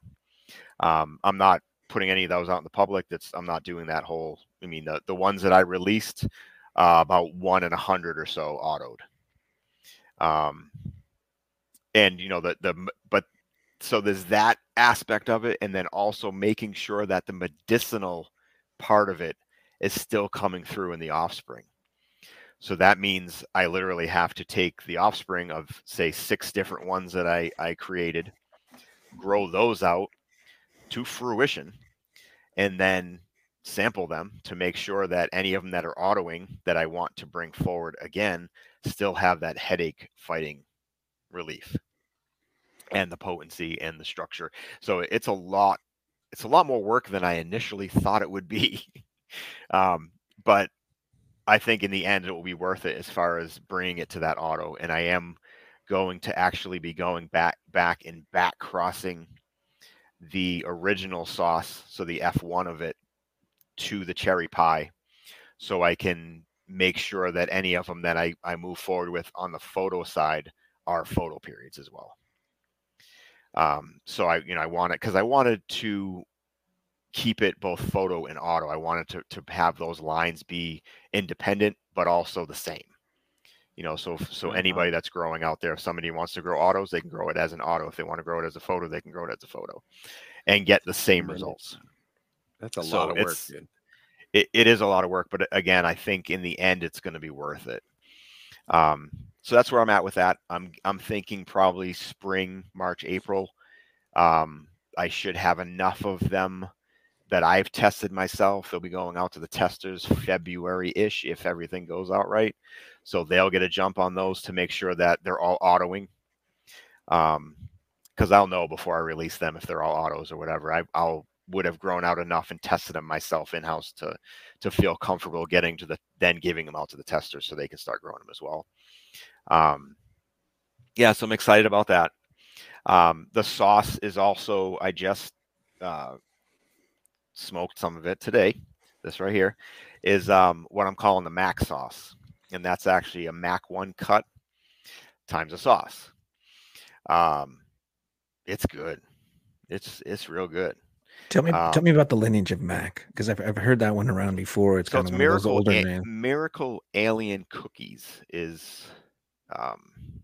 Um, I'm not putting any of those out in the public. That's I'm not doing that whole. I mean, the the ones that I released, uh, about one in a hundred or so autoed. Um, and you know the the but so there's that aspect of it, and then also making sure that the medicinal part of it is still coming through in the offspring. So that means I literally have to take the offspring of say six different ones that I I created, grow those out to fruition, and then sample them to make sure that any of them that are autoing that I want to bring forward again still have that headache fighting relief and the potency and the structure. So it's a lot it's a lot more work than I initially thought it would be. um, but I think in the end it will be worth it as far as bringing it to that auto. And I am going to actually be going back back and back crossing the original sauce, so the F1 of it, to the cherry pie, so I can make sure that any of them that I, I move forward with on the photo side are photo periods as well. Um, so I, you know, I wanted because I wanted to keep it both photo and auto. I wanted to to have those lines be independent but also the same. You know, so so Uh-huh. anybody that's growing out there, if somebody wants to grow autos, they can grow it as an auto. If they want to grow it as a photo, they can grow it as a photo, and get the same results. That's a So lot of work. It, it is a lot of work, but again, I think in the end, it's going to be worth it. Um, so that's where I'm at with that. I'm I'm thinking probably spring, March, April. Um, I should have enough of them that I've tested myself. They'll be going out to the testers February ish if everything goes out right. So they'll get a jump on those to make sure that they're all autoing. Um, because I'll know before I release them if they're all autos or whatever. I, I'll would have grown out enough and tested them myself in house to to feel comfortable getting to the then giving them out to the testers so they can start growing them as well. Um, yeah, so I'm excited about that. Um, the sauce is also I just uh, smoked some of it today. This right here is um, what I'm calling the Mac sauce, and that's actually a Mac one cut times a sauce. Um, it's good. It's it's real good. Tell me, tell Um, me about the lineage of Mac because I've, I've heard that one around before. It's So kind it's of of miracle older A- names. miracle alien cookies is um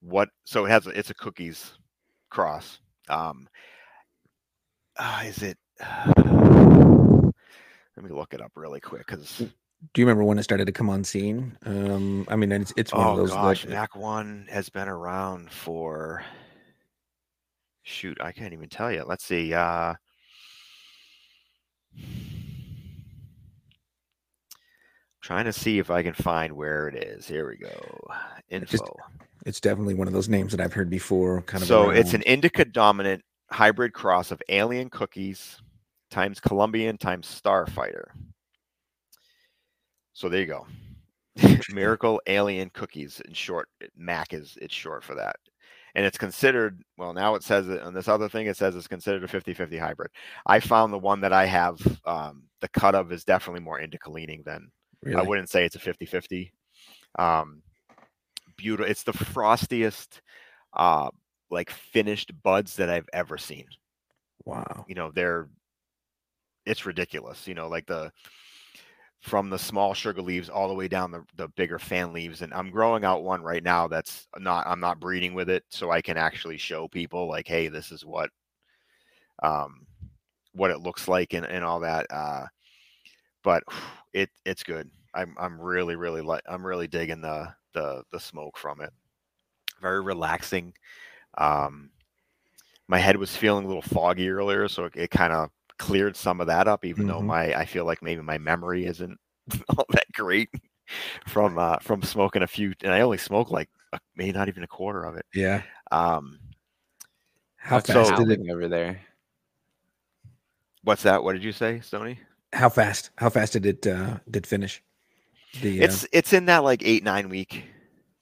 what so it has a, it's a cookies cross um uh, is it let me look it up really quick because Do you remember when it started to come on scene? Um, I mean, it's it's one of oh those. gosh that, mac one has been around for shoot i can't even tell you let's see uh trying to see if i can find where it is here we go just- info it's definitely one of those names that I've heard before. Kind of. so it's an indica dominant hybrid cross of alien cookies times colombian times starfighter so there you go miracle alien cookies in short mac is it's short for that and it's considered well now it says it on this other thing it says it's considered a 50-50 hybrid i found the one that i have um, the cut of is definitely more indica leaning than I wouldn't say it's a 50 50. Um, beautiful. It's the frostiest, uh, like finished buds that I've ever seen. Wow. You know, they're, it's ridiculous. You know, like the, from the small sugar leaves all the way down the, the bigger fan leaves. And I'm growing out one right now that's not, I'm not breeding with it. So I can actually show people like, hey, this is what, um, what it looks like and, and all that. Uh, but it it's good. I'm I'm really really like I'm really digging the the the smoke from it. Very relaxing. Um, my head was feeling a little foggy earlier, so it, it kind of cleared some of that up. Even though Mhm. my I feel like maybe my memory isn't all that great from uh, from smoking a few, and I only smoke like a, maybe not even a quarter of it. Yeah. Um, How fast so- did it? over there? What's that? What did you say, Stoney? How fast? How fast did it uh, did finish? The uh, It's it's in that like eight nine week.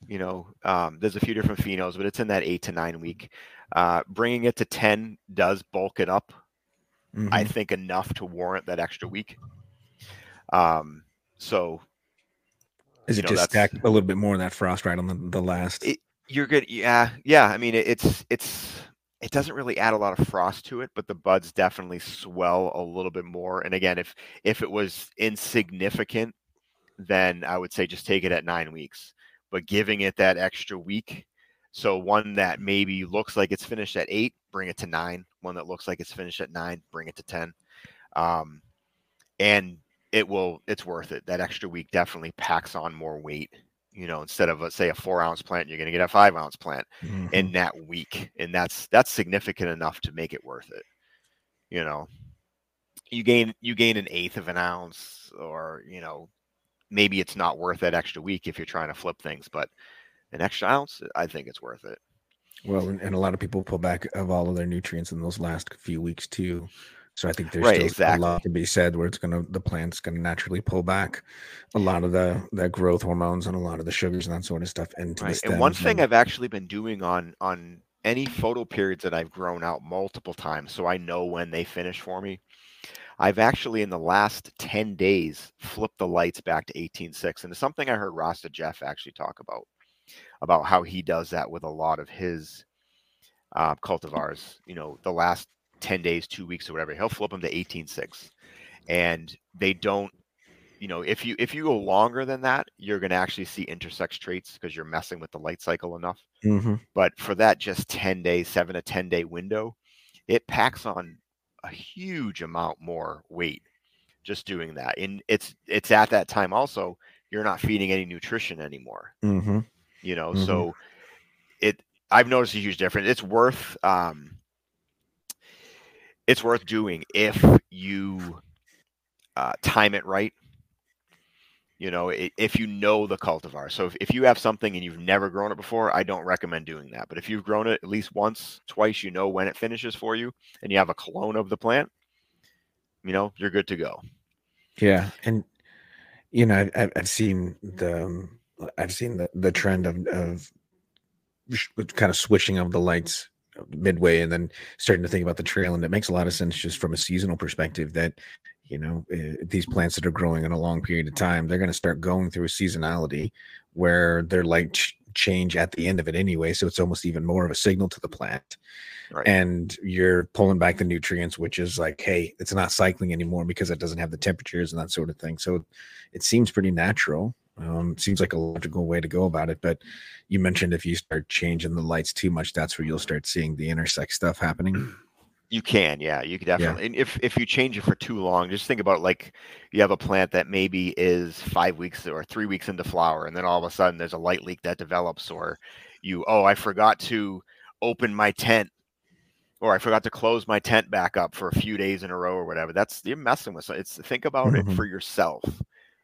You know, um, there's a few different phenos, but it's in that eight to nine week. Uh, bringing it to ten does bulk it up. I mhm. think enough to warrant that extra week. Um, so is it know, just a little bit more of that frost right on the, the last? It- you're good. Yeah, yeah. I mean, it, it's it's it doesn't really add a lot of frost to it, but the buds definitely swell a little bit more. And again, if if it was insignificant, then I would say just take it at nine weeks. But giving it that extra week, so one that maybe looks like it's finished at eight, bring it to nine. One that looks like it's finished at nine, bring it to ten. Um, and it will it's worth it. That extra week definitely packs on more weight. You know, instead of let's say a four ounce plant, you're going to get a five ounce plant Mhm. in that week, and that's that's significant enough to make it worth it. You know, you gain you gain an eighth of an ounce, or you know, maybe it's not worth that extra week if you're trying to flip things, but an extra ounce, I think it's worth it. Well, and, and a lot of people pull back of all of their nutrients in those last few weeks too. So I think there's Right, still exactly. a lot to be said where it's gonna the plant's gonna naturally pull back a lot of the the growth hormones and a lot of the sugars and that sort of stuff into the Right. And one thing I've actually been doing on on any photo periods that I've grown out multiple times, so I know when they finish for me. I've actually in the last 10 days flipped the lights back to 18.6. And it's something I heard Rasta Jeff actually talk about, about how he does that with a lot of his uh, cultivars. You know, the last 10 days, two weeks or whatever, he'll flip them to 18.6. And they don't, you know, if you if you go longer than that, you're gonna actually see intersex traits because you're messing with the light cycle enough. Mhm. But for that just 10 days, seven to 10 day window, it packs on a huge amount more weight just doing that. And it's it's at that time also you're not feeding any nutrition anymore. Mhm. You know, Mhm. so it I've noticed a huge difference. It's worth um it's worth doing if you uh, time it right. You know, if you know the cultivar. So if, if you have something and you've never grown it before, I don't recommend doing that. But if you've grown it at least once, twice, you know when it finishes for you, and you have a clone of the plant, you know, you're good to go. Yeah, and you know, I've I've, I've seen the um, I've seen the the trend of of kind of switching of the lights midway, and then starting to think about the trail, and it makes a lot of sense just from a seasonal perspective that you know uh, these plants that are growing in a long period of time, they're going to start going through a seasonality where their light ch- change at the end of it anyway, so it's almost even more of a signal to the plant Right. and you're pulling back the nutrients, which is like, hey, it's not cycling anymore because it doesn't have the temperatures and that sort of thing. So it seems pretty natural. Um, it seems like a logical way to go about it. But you mentioned if you start changing the lights too much, that's where you'll start seeing the intersex stuff happening. You can, yeah, you could definitely. And if if you change it for too long, just think about like you have a plant that maybe is five weeks or three weeks into flower, and then all of a sudden there's a light leak that develops, or you oh I forgot to open my tent, or I forgot to close my tent back up for a few days in a row or whatever. That's you're messing with. some- It's think about Mhm. it for yourself.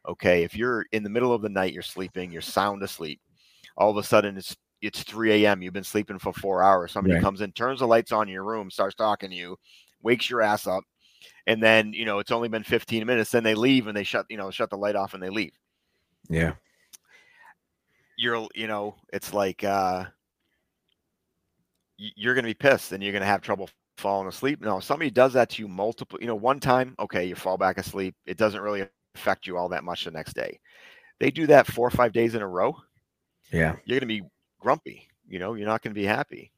Okay, if you're in the middle of the night, you're sleeping, you're sound asleep. All of a sudden it's it's 3 a.m. You've been sleeping for four hours. Somebody Right. comes in, turns the lights on in your room, starts talking to you, wakes your ass up, and then you know it's only been 15 minutes. Then they leave and they shut you know shut the light off and they leave. Yeah. You're you know it's like uh, you're gonna be pissed and you're gonna have trouble falling asleep. No, if somebody does that to you multiple, you know, one time, okay, you fall back asleep. It doesn't really affect you all that much the next day. They do that four or five days in a row. Yeah. You're gonna be grumpy. You know, you're not gonna be happy.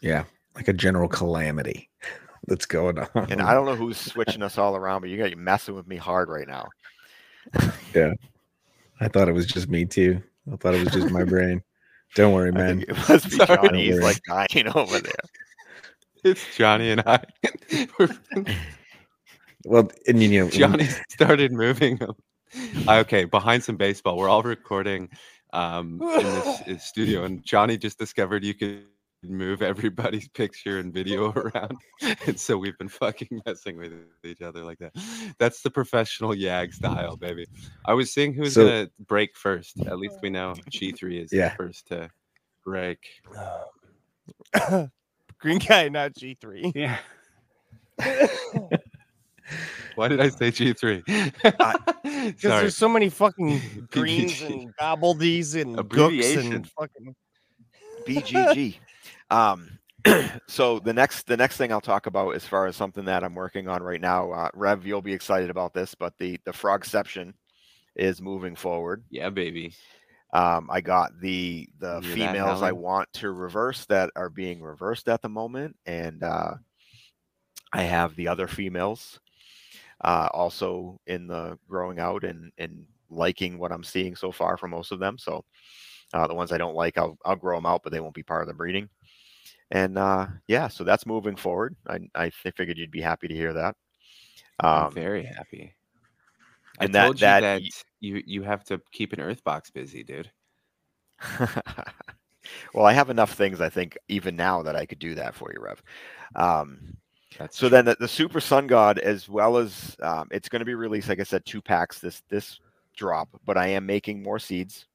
Yeah. Like a general calamity that's going on. And I don't know who's switching us all around, but you got you messing with me hard right now. Yeah. I thought it was just me too. I thought it was just my brain. Don't worry, man. it must be Sorry. Johnny. He's Don't like dying over there. It's Johnny and I. Well, and you know, Johnny started moving. Okay, behind some baseball. We're all recording um, in this uh, studio, and Johnny just discovered you could move everybody's picture and video around, and so we've been fucking messing with each other like that. That's the professional Yag style, baby. I was seeing who's So- gonna break first. At least we know G three is Yeah. the first to break. Green guy, not G three. Yeah. Why did I say G three? Because there's so many fucking greens and gobbledies and gooks and fucking. BGG. um, so the next the next thing I'll talk about as far as something that I'm working on right now, uh, Rev, you'll be excited about this, but the the Frogception is moving forward. yeah, baby. Um, I got the the You hear females I want to reverse that are being reversed at the moment, and uh, I have the other females uh, also in the growing out and and liking what I'm seeing so far from most of them. So uh, the ones I don't like, I'll I'll grow them out, but they won't be part of the breeding. And uh, yeah, so that's moving forward. I I figured you'd be happy to hear that. I'm Um, very happy. I and that- told you that that, you you have to keep an earth box busy, dude. well, I have enough things I think even now that I could do that for you, Rev. Um, That's so then the, the Super Sun God, as well as um, it's going to be released, like I said, two packs this this drop, but I am making more seeds.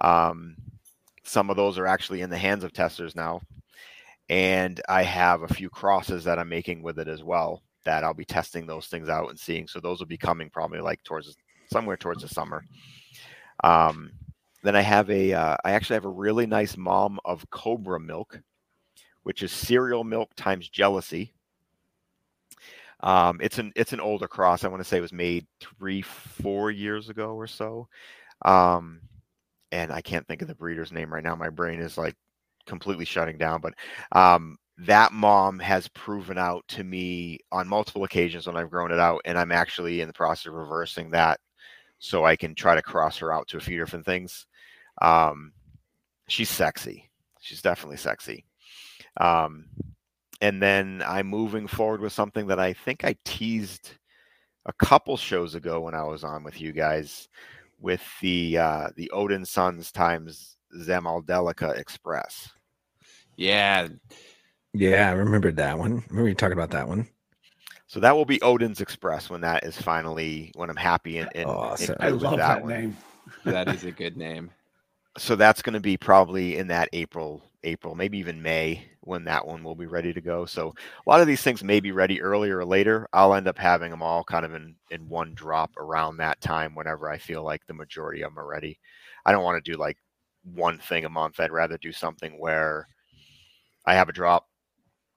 Um, some of those are actually in the hands of testers now, and I have a few crosses that I'm making with it as well. That I'll be testing those things out and seeing. So those will be coming probably like towards somewhere towards the summer. Um, then I have a uh, I actually have a really nice mom of Cobra milk, which is cereal milk times jealousy. Um, it's an it's an older cross. I want to say it was made three four years ago or so. Um, and I can't think of the breeder's name right now. My brain is like completely shutting down. But um, that mom has proven out to me on multiple occasions when I've grown it out, and I'm actually in the process of reversing that so I can try to cross her out to a few different things. Um, she's sexy. She's definitely sexy. Um, and then I'm moving forward with something that I think I teased a couple shows ago when I was on with you guys with the uh, the Odinsons times Zamaldelica Express. yeah. Yeah, I remembered that one. Remember you talking about that one? So that will be Odin's Express when that is finally when I'm happy and, and, and Awesome. I love that, one. name. That is a good name. so that's going to be probably in that April, April, maybe even May when that one will be ready to go. So a lot of these things may be ready earlier or later. I'll end up having them all kind of in in one drop around that time whenever I feel like the majority of them are ready. I don't want to do like one thing a month. I'd rather do something where I have a drop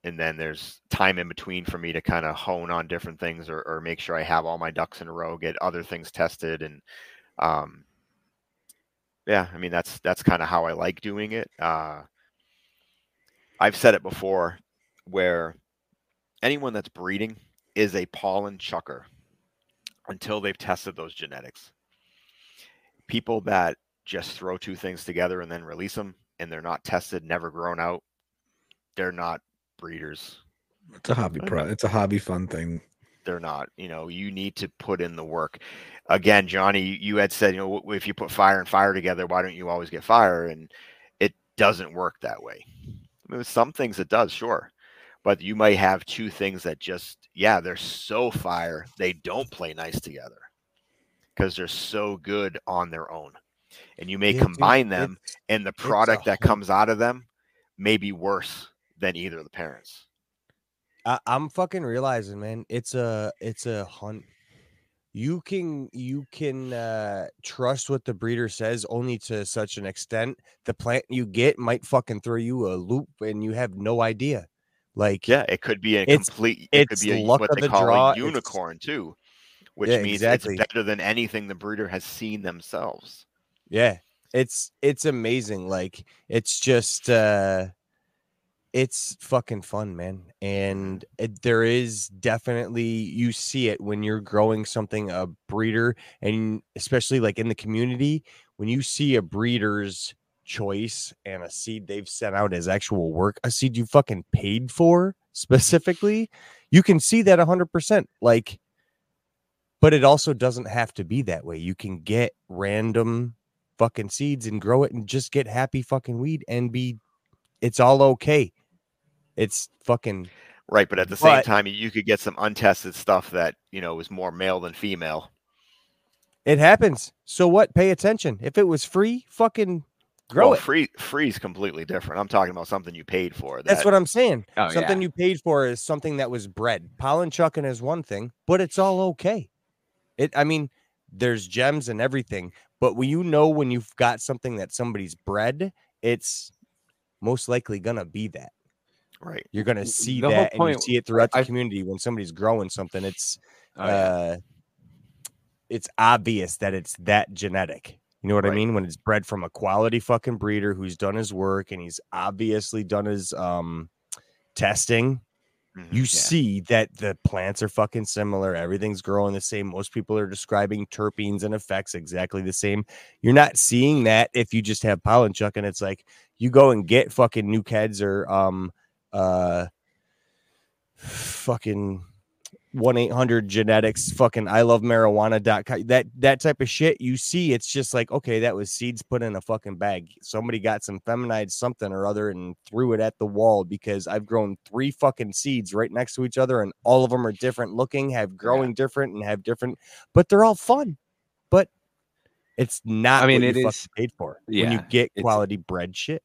and then there's time in between for me to kind of hone on different things or, or make sure I have all my ducks in a row, get other things tested and um yeah, I mean that's that's kind of how I like doing it. Uh, I've said it before, where anyone that's breeding is a pollen chucker until they've tested those genetics. People that just throw two things together and then release them, and they're not tested, never grown out, they're not breeders. It's a hobby pro. It's a hobby fun thing. they're not. You know, you need to put in the work. Again, Johnny, you had said, you know, if you put fire and fire together, why don't you always get fire? And it doesn't work that way. I mean, with some things it does, sure, but you might have two things that just, yeah, they're so fire they don't play nice together because they're so good on their own. And you may dude, combine them, it's- and the product that comes out of them may be worse than either of the parents. I, I'm fucking realizing, man. It's a it's a hunt. You can you can uh, trust what the breeder says only to such an extent. The plant you get might fucking throw you a loop, and you have no idea. Like Yeah, it could be a It's- complete. It could it's be a, what they the call draw, a it's- unicorn too, which Yeah, means exactly. it's better than anything the breeder has seen themselves. Yeah. It's it's amazing. Like it's just uh it's fucking fun, man. And it, there is definitely you see it when you're growing something a breeder and especially like in the community when you see a breeder's choice and a seed they've sent out as actual work, a seed you fucking paid for specifically, you can see that 100%. Like but it also doesn't have to be that way. You can get random fucking seeds and grow it and just get happy fucking weed and be it's all okay. It's fucking Right, but at the same time, you could get some untested stuff that you know is more male than female. it happens. So what? Pay attention. If it was free, fucking grow well, it. free free's completely different. I'm talking about something you paid for. That's what I'm saying. Oh, something yeah. you paid for is something that was bred. Pollen chucking is one thing, but it's all okay. It, I mean, there's gems and everything, but when you know when you've got something that somebody's bred, it's most likely gonna be that. Right. You're gonna see the that, and you see it throughout the I- community when somebody's growing something. It's Oh, yeah. uh, it's obvious that it's that genetic. You know what I mean? When it's bred from a quality fucking breeder who's done his work and he's obviously done his um testing. Mhm. You see that the plants are fucking similar. Everything's growing the same. Most people are describing terpenes and effects exactly the same. You're not seeing that if you just have pollen chuck and it's like you go and get fucking new kids or um uh fucking 1-800 genetics fucking i love marijuana.com that that type of shit you see it's just like okay that was seeds put in a fucking bag. Somebody got some feminized something or other and threw it at the wall because i've grown three fucking seeds right next to each other and all of them are different looking have growing different and have different but they're all fun. But it's not I mean, it is- paid for. When you get quality bread shit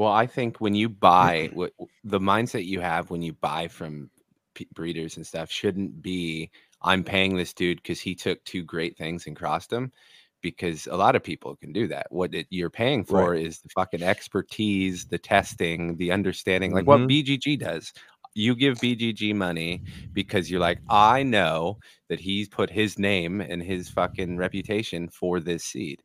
Well, I think when you buy what the mindset you have when you buy from breeders and stuff shouldn't be I'm paying this dude because he took two great things and crossed them. Because a lot of people can do that. What it, you're paying for is the fucking expertise, the testing, the understanding, like what mm-hmm. BGG does. You give BGG money because you're like, I know that he's put his name and his fucking reputation for this seed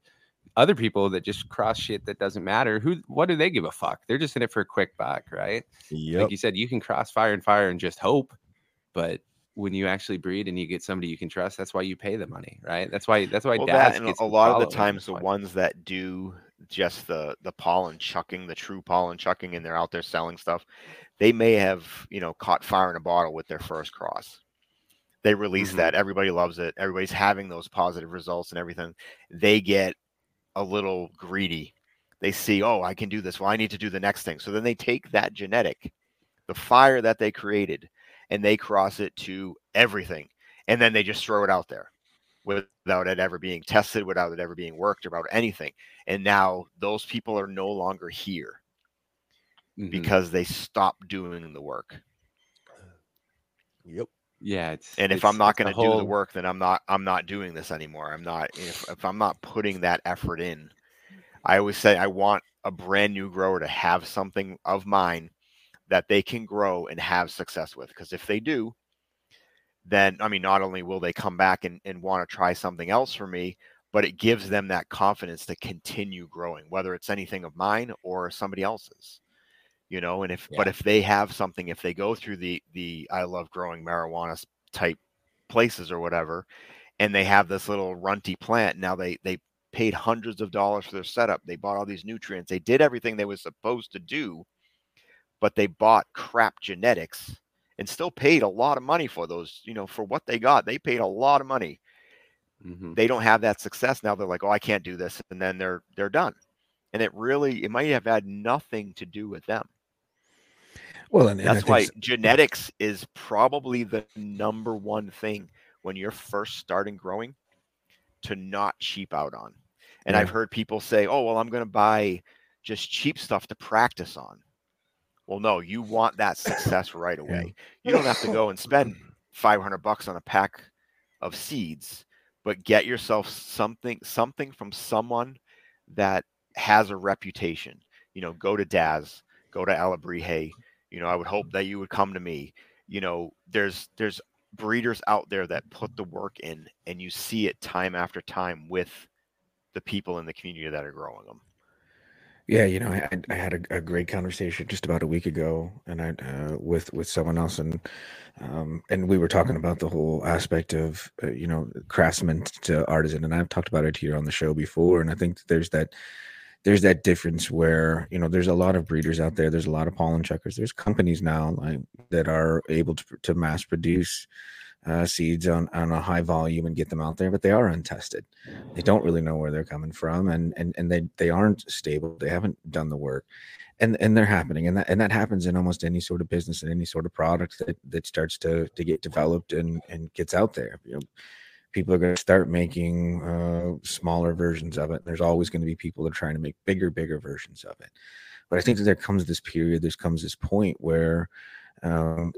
other people that just cross shit that doesn't matter who what do they give a fuck they're just in it for a quick buck right yep like you said you can cross fire and fire and just hope but when you actually breed and you get somebody you can trust that's why you pay the money right that's why that's why Well, that and a lot of the times the ones that do just the the pollen chucking, the true pollen chucking, and they're out there selling stuff, they may have you know caught fire in a bottle with their first cross. They release Mhm. that, everybody loves it, everybody's having those positive results and everything. They get a little greedy. They see, oh, I can do this. Well, I need to do the next thing. So then they take that genetic, the fire that they created, and they cross it to everything, and then they just throw it out there without it ever being tested, without it ever being worked about anything. And now those people are no longer here Mhm. because they stopped doing the work. yep yeah it's And if it's- I'm not going to do the work, then I'm not I'm not doing this anymore. I'm not if if I'm not putting that effort in. I always say I want a brand new grower to have something of mine that they can grow and have success with. Because if they do, then I mean, not only will they come back and, and want to try something else for me, but it gives them that confidence to continue growing, whether it's anything of mine or somebody else's. You know, and if but if they have something, if they go through the the I love growing marijuana type places or whatever, and they have this little runty plant, now they they paid hundreds of dollars for their setup. They bought all these nutrients. They did everything they were supposed to do, but they bought crap genetics and still paid a lot of money for those, you know, for what they got. They paid a lot of money. Mhm. They don't have that success now. They're like, "Oh, I can't do this." And then they're they're done. And it really it might have had nothing to do with them. Well, and, and That's why s- genetics is probably the number one thing when you're first starting growing to not cheap out on. And I've heard people say, "Oh, well, I'm going to buy just cheap stuff to practice on." Well, no, you want that success right away. You don't have to go and spend 500 bucks on a pack of seeds, but get yourself something something from someone that has a reputation. You know, go to Daz, go to Alabrije. You know, I would hope that you would come to me. You know, there's there's breeders out there that put the work in and you see it time after time with the people in the community that are growing them. Yeah, you know, I, I- had a, a great conversation just about a week ago, and I uh, with with someone else, and um, and we were talking about the whole aspect of uh, you know craftsman to artisan, and I've talked about it here on the show before, and I think there's that there's that difference where you know there's a lot of breeders out there, there's a lot of pollen chuckers, there's companies now like that are able to to mass produce uh, seeds on on a high volume and get them out there, but they are untested. They don't really know where they're coming from and and and they they aren't stable they haven't done the work and and they're happening and that and that happens in almost any sort of business and any sort of product that that starts to to get developed and and gets out there you know people are going to start making uh, smaller versions of it. There's always going to be people that are trying to make bigger, bigger versions of it. But I think that there comes this period, there comes this point where um,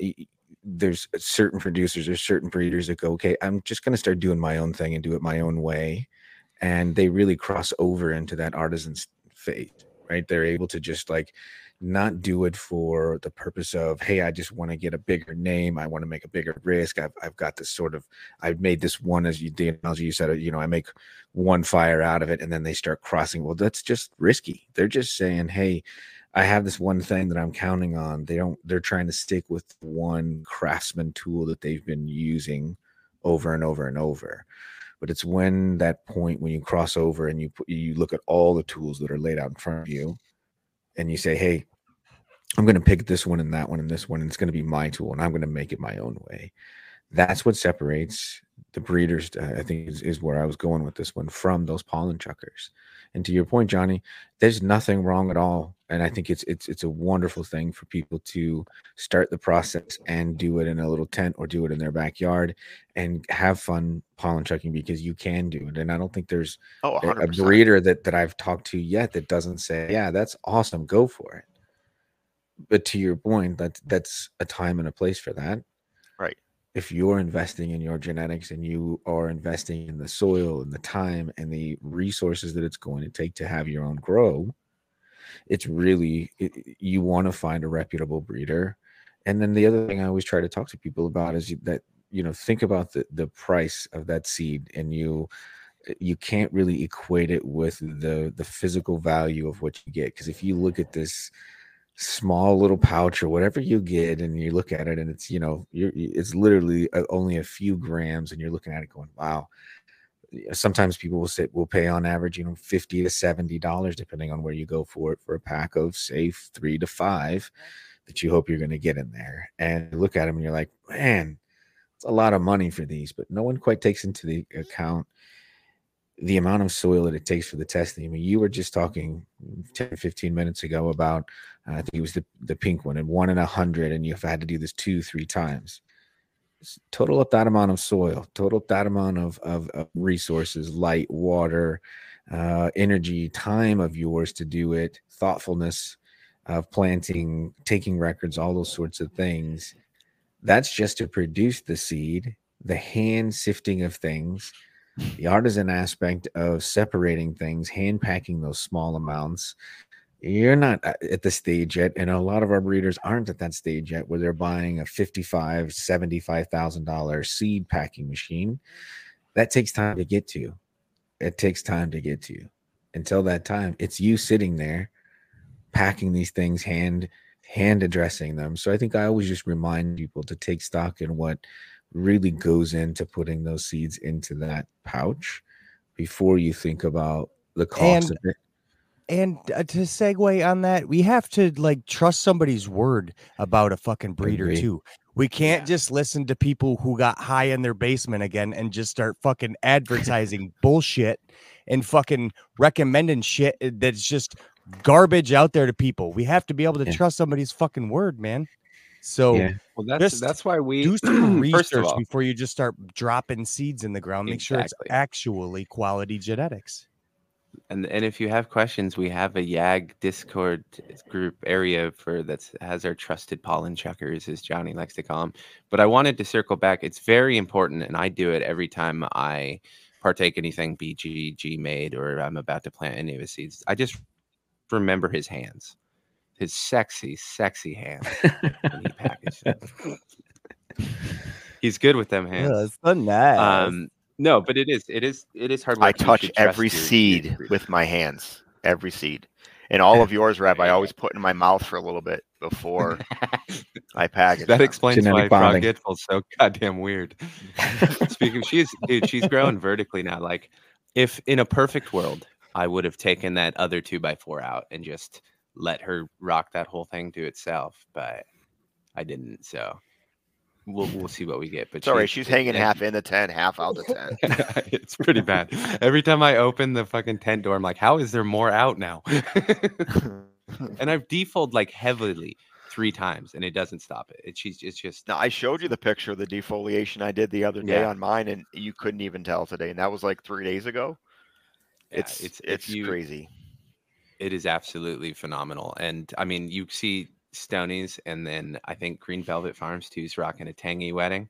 there's certain producers, there's certain breeders that go, okay, I'm just going to start doing my own thing and do it my own way. And they really cross over into that artisan's fate, right? They're able to just like not do it for the purpose of, hey, I just want to get a bigger name. I want to make a bigger risk. I've, I've got this sort of, I've made this one, as you, the analogy you said, uh, you know, I make one fire out of it and then they start crossing. Well, that's just risky. They're just saying, hey, I have this one thing that I'm counting on. They don't, they're trying to stick with one craftsman tool that they've been using over and over and over. But it's when that point when you cross over and you you look at all the tools that are laid out in front of you and you say, hey, I'm going to pick this one and that one and this one, and it's going to be my tool, and I'm going to make it my own way. That's what separates the breeders. I think is, is where I was going with this one from those pollen chuckers. And to your point, Johnny, there's nothing wrong at all, and I think it's it's it's a wonderful thing for people to start the process and do it in a little tent or do it in their backyard and have fun pollen chucking because you can do it. And I don't think there's Oh, a, a 100%. breeder that that I've talked to yet that doesn't say, "Yeah, that's awesome, go for it." But to your point, that that's a time and a place for that. Right. If you're investing in your genetics and you are investing in the soil and the time and the resources that it's going to take to have your own grow, it's really it, you want to find a reputable breeder. And then the other thing I always try to talk to people about is that you know think about the the price of that seed and you uh, you can't really equate it with the the physical value of what you get because if you look at this small little pouch or whatever you get and you look at it and it's you know it's literally uh, only a few grams and you're looking at it going wow sometimes people will say will pay on average you know 50 to 70 dollars depending on where you go for it for a pack of say three to five that you hope you're going to get in there and look at them and you're like man it's a lot of money for these but no one quite takes into the account the amount of soil that it takes for the testing. I mean, you were just talking 10, 15 minutes ago about, I think it was the, the pink one, and one in a hundred, and you've had to do this two, three times. Total up that amount of soil, total up that amount of, of, of resources, light, water, uh, energy, time of yours to do it, thoughtfulness of planting, taking records, all those sorts of things. That's just to produce the seed, the hand sifting of things, the artisan aspect of separating things, hand packing those small amounts. You're not uh, at the stage yet, and a lot of our breeders aren't at that stage yet where they're buying a fifty-five, seventy-five thousand dollar seed packing machine. That takes time to get to. It takes time to get to. Until that time, it's you sitting there packing these things, hand hand addressing them. So I think I always just remind people to take stock in what really goes into putting those seeds into that pouch before you think about the cost And- of it. And uh, to segue on that, we have to like trust somebody's word about a fucking breeder too. We can't just listen to people who got high in their basement again and just start fucking advertising bullshit and fucking recommending shit uh, that's just garbage out there to people. We have to be able to Yeah. trust somebody's fucking word, man. So Yeah. Well, that's that's why we do some research all, before you just start dropping seeds in the ground. Make sure it's actually quality genetics. And and if you have questions, we have a YAG Discord group area for that has our trusted pollen chuckers, as Johnny likes to call them. But I wanted to circle back. It's very important, and I do it every time I partake anything BGG made or I'm about to plant any of his seeds. I just remember his hands, his sexy, sexy hands when he packaged. He's good with them hands. Yeah, it's so nice. Um, no, but it is, it is, it is hard work. I You touch every your- your seed with my hands. Every seed. And all of yours, Rev, I always put in my mouth for a little bit before I pack it. that them. explains why Genetic Frog bonding. Gitfel's so goddamn weird. Speaking, she's dude, she's growing vertically now. Like, if in a perfect world, I would have taken that other two by four out and just let her rock that whole thing to itself, but I didn't. So we'll we'll see what we get. But Sorry, she's- she's hanging and- half in the tent, half out the tent. it's pretty bad. Every time I open the fucking tent door, I'm like, how is there more out now? and I've default like heavily three times and it doesn't stop it. It she's it's just Now I showed you the picture of the defoliation I did the other day Yeah. on mine, and you couldn't even tell today, and that was like three days ago. yeah, it's if it's you- crazy. It is absolutely phenomenal. And I mean, you see Stonies and then I think Green Velvet Farms too is rocking a tangy wedding.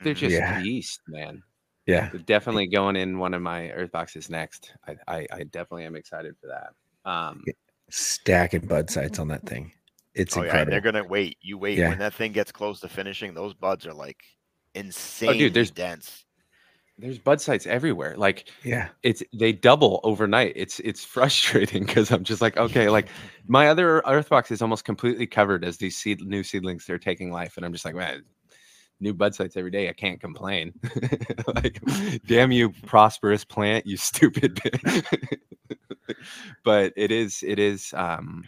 They're Mhm. just Yeah. beast, man. Yeah. They're definitely going in one of my earth boxes next. I, I, I definitely am excited for that. Um, Stacking bud sites on that thing. It's Oh yeah, incredible. they're gonna wait. You wait Yeah. when that thing gets close to finishing. Those buds are like insane. Oh, dude, there's- dense. There's bud sites everywhere. Like yeah. it's they double overnight. It's it's frustrating because I'm just like, okay, like my other earth box is almost completely covered as these seed new seedlings they're taking life, and I'm just like, man, new bud sites every day. I can't complain. like, damn you, prosperous plant, you stupid. but it is it is um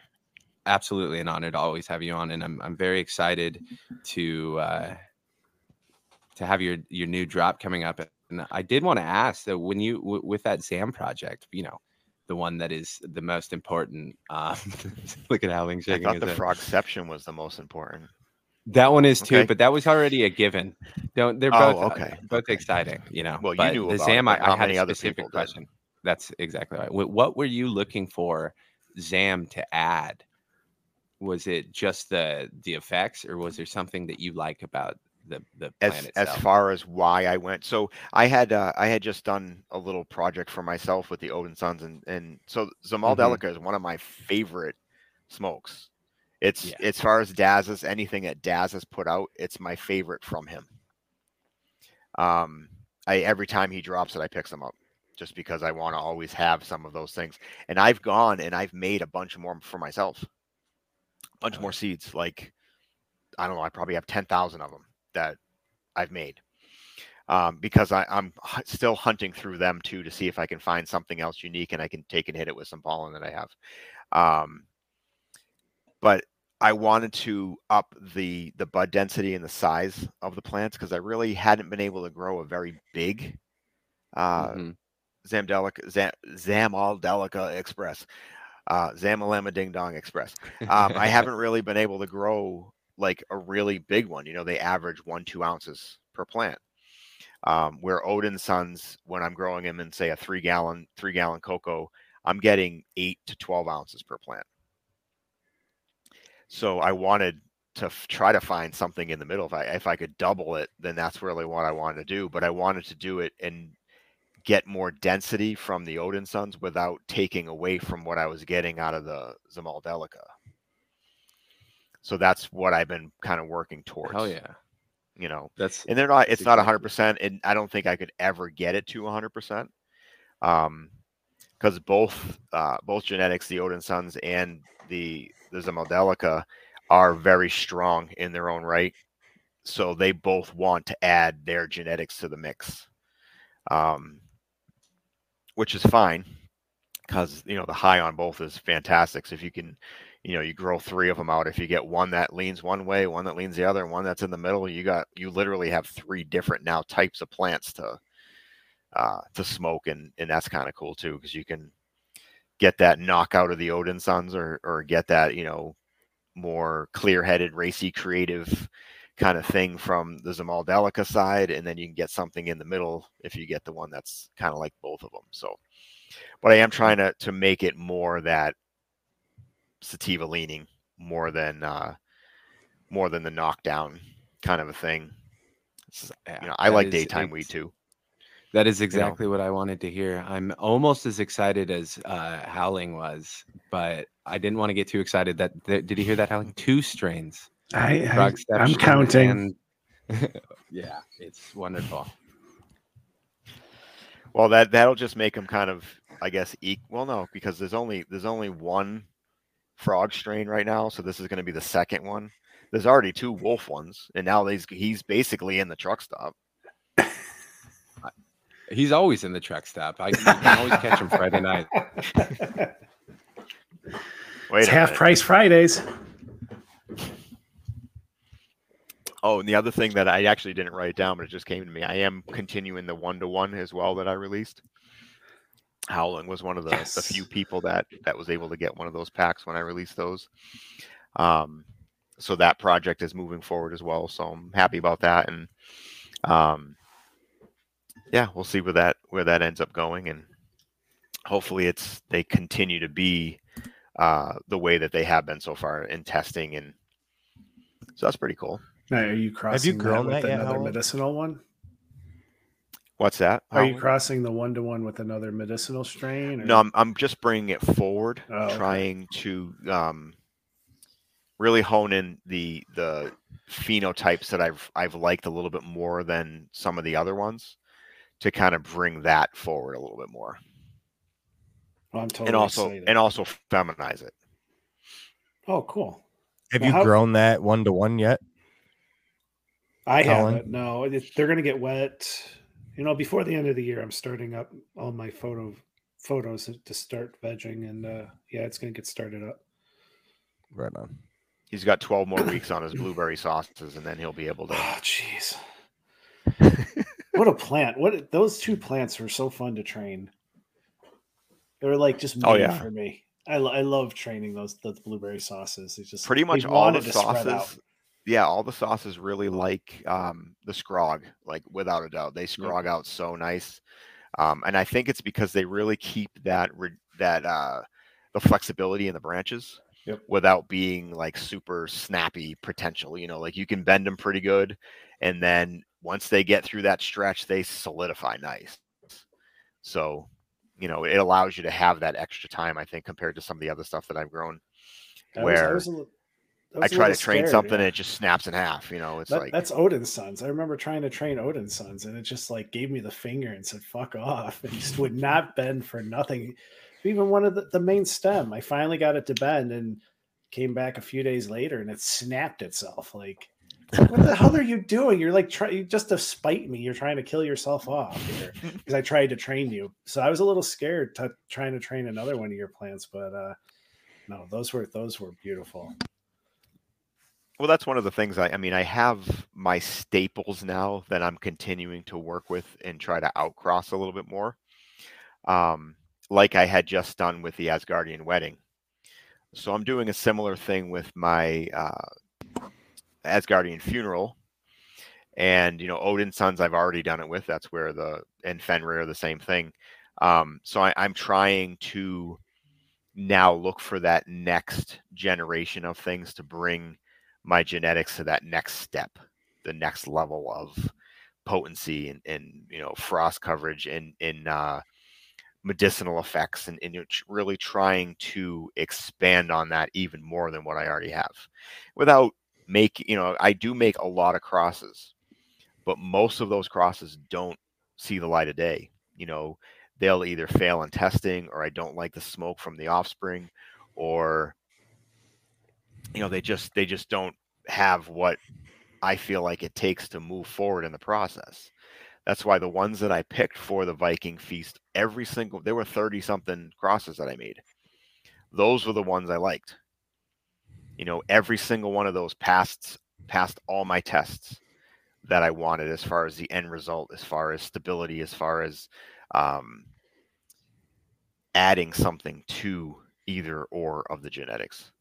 absolutely an honor to always have you on, and I'm I'm very excited to uh to have your your new drop coming up. And I did want to ask that when you w- with that Zam project, you know, the one that is the most important. Um, look at Howling I shaking thought the head. frogception was the most important. That one is too, Okay. but that was already a given. Don't they're Oh, both uh, okay, both okay. exciting, you know. Well, you but knew the Zam, I, I had a specific people did? question. That's exactly right. What were you looking for Zam to add? Was it just the the effects, or was there something that you like about the the as as far as why I went. So I had uh, I had just done a little project for myself with the Odinsons, and and so Zamal Mhm. Delica is one of my favorite smokes. It's Yeah. as far as Daz is anything that Daz has put out, it's my favorite from him. Um, I every time he drops it, I pick some up just because I want to always have some of those things. And I've gone and I've made a bunch more for myself, a bunch Oh, more seeds. Like I don't know, I probably have ten thousand of them that I've made um, because I, I'm still hunting through them too to see if I can find something else unique and I can take and hit it with some pollen that I have. Um, but I wanted to up the the bud density and the size of the plants because I really hadn't been able to grow a very big uh, Mhm. Zamdelica, Zam, Zamaldelica Express, uh, Zamalama Ding Dong Express. Um, I haven't really been able to grow like a really big one. You know, they average one, two ounces per plant. Um, where Odinsons, when I'm growing them in say a three gallon, three gallon cocoa, I'm getting eight to 12 ounces per plant. So I wanted to f- try to find something in the middle. If I, if I could double it, then that's really what I wanted to do. But I wanted to do it and get more density from the Odinsons without taking away from what I was getting out of the Zamaldelica. So that's what I've been kind of working towards. Hell yeah, You know, that's and they're not. It's not hundred percent, and I don't think I could ever get it to hundred percent. Um, because both uh both genetics, the Odinsons and the the Zamaldelica, are very strong in their own right. So they both want to add their genetics to the mix, um, which is fine because you know the high on both is fantastic. So if you can, you know, you grow three of them out. If you get one that leans one way, one that leans the other, and one that's in the middle, you got you literally have three different now types of plants to uh, to smoke, and and that's kind of cool too because you can get that knockout of the Odinsons, or or get that you know more clear-headed, racy, creative kind of thing from the Zamaldelica side, and then you can get something in the middle if you get the one that's kind of like both of them. So, but I am trying to to make it more that sativa leaning more than uh more than the knockdown kind of a thing. It's- yeah, you know, I like is- daytime weed too. That is exactly what I wanted to hear. I'm almost as excited as uh, Howling was, but I didn't want to get too excited. That, that did you hear that Howling? Two strains. i, I i'm counting. and- yeah, it's wonderful. Well, that that'll just make them kind of, I guess, equal. Well, no, because there's only there's only one frog strain right now, so this is going to be the second one. There's already two wolf ones, and now he's he's basically in the truck stop. He's always in the truck stop. I you can always catch him Friday night. Wait, it's half minute. price Fridays. Oh, and the other thing that I actually didn't write down, but it just came to me. I am continuing the one to one as well that I released. Howling was one of the, the few people that that was able to get one of those packs when I released those. Um, so that project is moving forward as well. So I'm happy about that, and um, yeah, we'll see where that where that ends up going, and hopefully it's they continue to be uh, the way that they have been so far in testing, and so that's pretty cool. Now, are you crossing grown that with that yet, another Howell? medicinal one? What's that? Are you crossing the one to one with another medicinal strain? Or? No, I'm, I'm just bringing it forward, Oh, okay. trying to um, really hone in the the phenotypes that I've I've liked a little bit more than some of the other ones, to kind of bring that forward a little bit more, Oh, I'm totally and also excited. and also feminize it. oh, cool. Have Well, you how- grown that one to one yet? I Colin? haven't. No, it, they're gonna get wet. You know, before the end of the year, I'm starting up all my photo photos to start vegging, and uh, yeah, it's gonna get started up. Right on. He's got 12 more weeks on his blueberry sauces, and then he'll be able to. Oh, jeez. what a plant! What those two plants were so fun to train. They were like just made Oh, yeah. for me. I, I love training those those blueberry sauces. It's just Pretty much all the wanted to spread out. sauces. Yeah, all the sauces really like um, the scrog, like without a doubt. They scrog out so nice, um, and I think it's because they really keep that re- that uh, the flexibility in the branches Yep. without being like super snappy potential. You know, like you can bend them pretty good, and then once they get through that stretch, they solidify nice. So, you know, it allows you to have that extra time. I think compared to some of the other stuff that I've grown, I where was I I was a try to train scared, something yeah. and it just snaps in half. You know, it's That- like that's Odinsons. I remember trying to train Odinsons, and it just like gave me the finger and said "fuck off," and just would not bend for nothing. Even one of the, the main stem, I finally got it to bend, and came back a few days later, and it snapped itself. Like, what the hell are you doing? You're like trying just to spite me. You're trying to kill yourself off because I tried to train you. So I was a little scared to trying to train another one of your plants, but uh no, those were those were beautiful. Well, that's one of the things I, I mean, I have my staples now that I'm continuing to work with and try to outcross a little bit more. Um, like I had just done with the Asgardian wedding. So I'm doing a similar thing with my uh, Asgardian funeral. And, you know, Odinsons, I've already done it with. That's where the, and Fenrir, the same thing. Um, so I, I'm trying to now look for that next generation of things to bring my genetics to that next step, the next level of potency and, and you know frost coverage and in uh, medicinal effects and, and you know, tr- really trying to expand on that even more than what I already have. Without make you know I do make a lot of crosses but most of those crosses don't see the light of day. You know they'll either fail in testing or I don't like the smoke from the offspring or you know they just they just don't have what I feel like it takes to move forward in the process. That's why the ones that I picked for the Viking feast, every single there were 30 something crosses that I made. Those were the ones I liked. You know, every single one of those passed passed all my tests that I wanted as far as the end result, as far as stability, as far as um, adding something to either or of the genetics.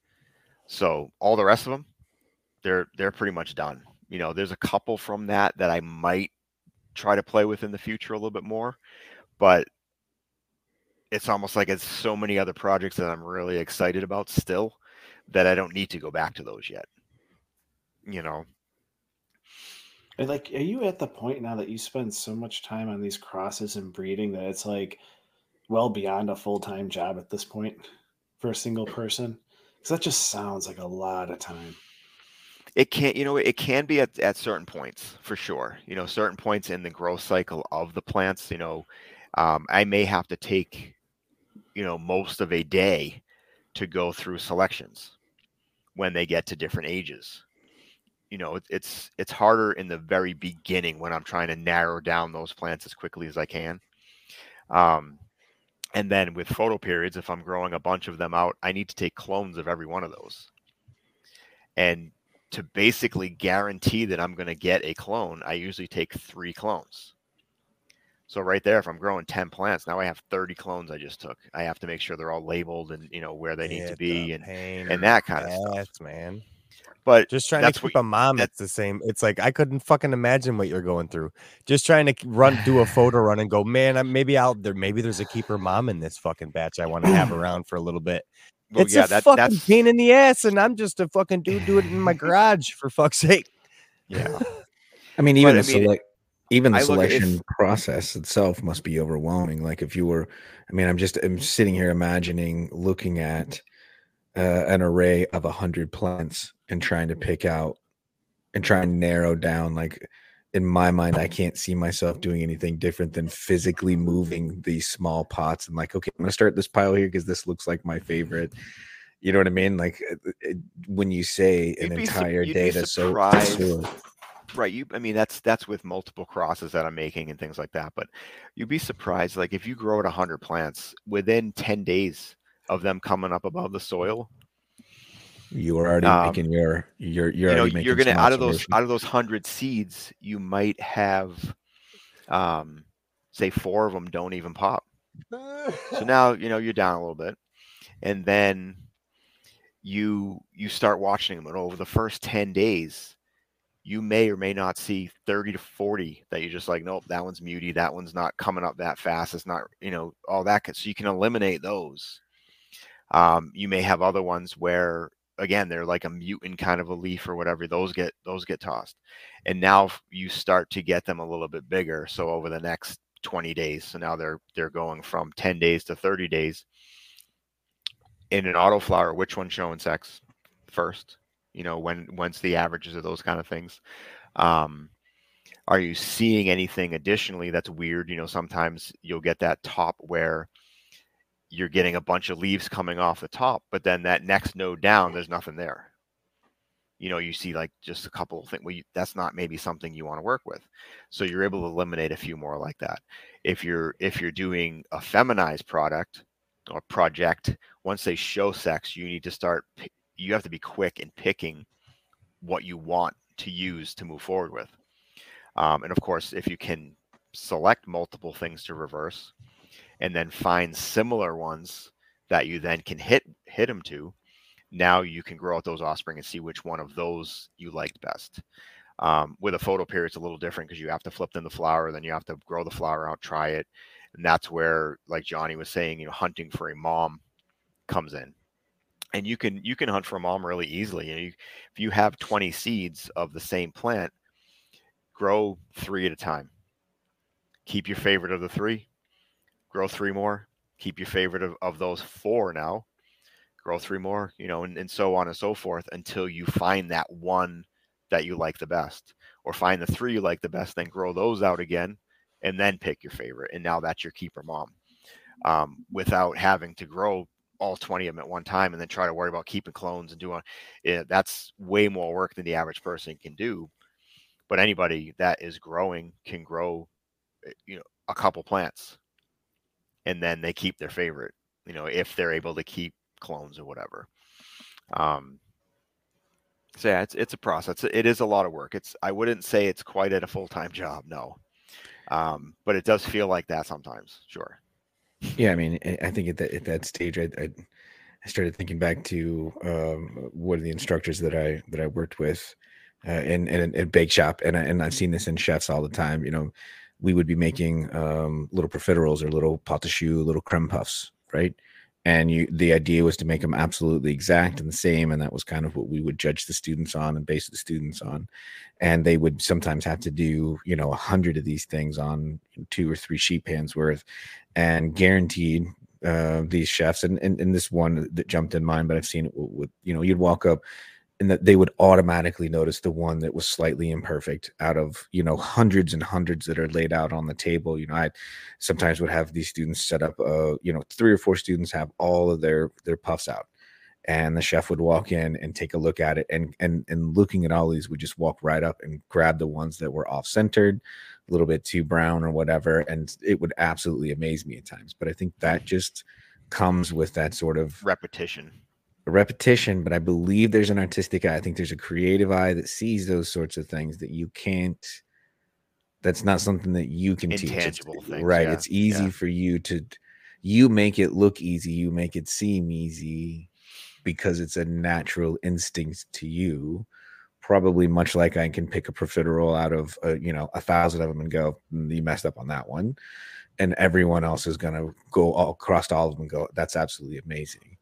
So all the rest of them, they're they're pretty much done. You know, there's a couple from that that I might try to play with in the future a little bit more, but it's almost like it's so many other projects that I'm really excited about still that I don't need to go back to those yet. You know, And, Like, are you at the point now that you spend so much time on these crosses and breeding that it's like well beyond a full time job at this point for a single person? Because that just sounds like a lot of time. it can't, you know it can be at, at certain points for sure you know certain points in the growth cycle of the plants you know um, i may have to take you know most of a day to go through selections when they get to different ages you know it, it's it's harder in the very beginning when i'm trying to narrow down those plants as quickly as i can um, and then with photo periods if i'm growing a bunch of them out i need to take clones of every one of those and to basically guarantee that I'm going to get a clone, I usually take three clones. So right there, if I'm growing 10 plants, now I have 30 clones I just took. I have to make sure they're all labeled and you know where they need to be and pain and that kind of stuff. man. But Just trying That's to what keep a mom. It's the same. It's like I couldn't fucking imagine what you're going through. Just trying to run, do a photo run, and go, man. I- Maybe out there. Maybe there's a keeper mom in this fucking batch. I want to have around for a little bit. well, it's yeah, a that, fucking that's pain in the ass, and I'm just a fucking dude doing it in my garage for fuck's sake. yeah. I mean, even But, the I mean, select, even the I at- selection process itself must be overwhelming. Like if you were, I mean, I'm just I'm sitting here imagining looking at uh, an array of a hundred plants and trying to pick out and try and narrow down. Like in my mind, I can't see myself doing anything different than physically moving these small pots and like, okay, I'm gonna start this pile here because this looks like my favorite. You know what I mean? Like uh, it, when you say an entire data so surprised. so right you i mean that's that's with multiple crosses that i'm making and things like that but you'd be surprised like if you grow at 100 plants within 10 days of them coming up above the soil. You are already Um, making your you're you're you know, already you're gonna out of those out of those 100 seeds you might have um say four of them don't even pop. So now you know you're down a little bit. And then you you start watching them and over the first 10 days you may or may not see 30 to 40 that you're just like nope that one's muty that one's not coming up that fast it's not you know all that so you can eliminate those um, you may have other ones where again they're like a mutant kind of a leaf or whatever those get those get tossed. And now you start to get them a little bit bigger so over the next 20 days so now they're they're going from 10 days to 30 days. In an autoflower which one's showing sex first? You know when when's the averages of those kind of things? Um are you seeing anything additionally that's weird? You know sometimes you'll get that top where you're getting a bunch of leaves coming off the top but then that next node down there's nothing there. You know you see like just a couple of things well you, that's not maybe something you want to work with. So you're able to eliminate a few more like that. If you're if you're doing a feminized product or project once they show sex you need to start you have to be quick in picking what you want to use to move forward with. Um, and of course if you can select multiple things to reverse and then find similar ones that you then can hit hit them to. Now you can grow out those offspring and see which one of those you liked best. Um, with a photo period it's a little different because you have to flip them the flower then you have to grow the flower out try it. And that's where like johnny was saying you know hunting for a mom comes in. And you can you can hunt for a mom really easily. You know, you, if you have 20 seeds of the same plant grow three at a time. Keep your favorite of the three grow three more keep your favorite of, of those four now. Grow three more you know and, and so on and so forth until you find that one that you like the best or find the three you like the best then grow those out again and then pick your favorite and now that's your keeper mom. Um, without having to grow all 20 of them at one time and then try to worry about keeping clones and doing it, that's way more work than the average person can do. But anybody that is growing can grow eh, you know a couple plants and then they keep their favorite you know if they're able to keep clones or whatever. Um so yeah it's it's a process. It is a lot of work. It's i wouldn't say it's quite at a full-time job no. Um but it does feel like that sometimes sure. Yeah, I mean, I- think at that at that stage, I, I I started thinking back to um, one of the instructors that I that I worked with uh, in in a bake shop, and I, and I've seen this in chefs all the time. You know, we would be making um, little profiteroles or little pot little creme puffs, right? And you, the idea was to make them absolutely exact and the same, and that was kind of what we would judge the students on and base the students on. And they would sometimes have to do, you know, a hundred of these things on two or three sheet pans worth, and guaranteed uh, these chefs and, and and this one that jumped in mind, but I've seen it with you know you'd walk up and that they would automatically notice the one that was slightly imperfect out of you know hundreds and hundreds that are laid out on the table. You know, I sometimes would have these students set up uh you know three or four students have all of their their puffs out and the chef would walk in and take a look at it and and and looking at all these would just walk right up and grab the ones that were off centered a little bit too brown or whatever and it would absolutely amaze me at times but i think that just comes with that sort of repetition repetition but i believe there's an artistic eye i think there's a creative eye that sees those sorts of things that you can't that's not something that you can teach Intangible things, right yeah, it's easy yeah. for you to you make it look easy you make it seem easy because it's a natural instinct to you. Probably much like I can pick a profiterole out of uh, you know a thousand of them and go, "Mm, you messed up on that one, and everyone else is gonna go all across all of them and go, that's absolutely amazing.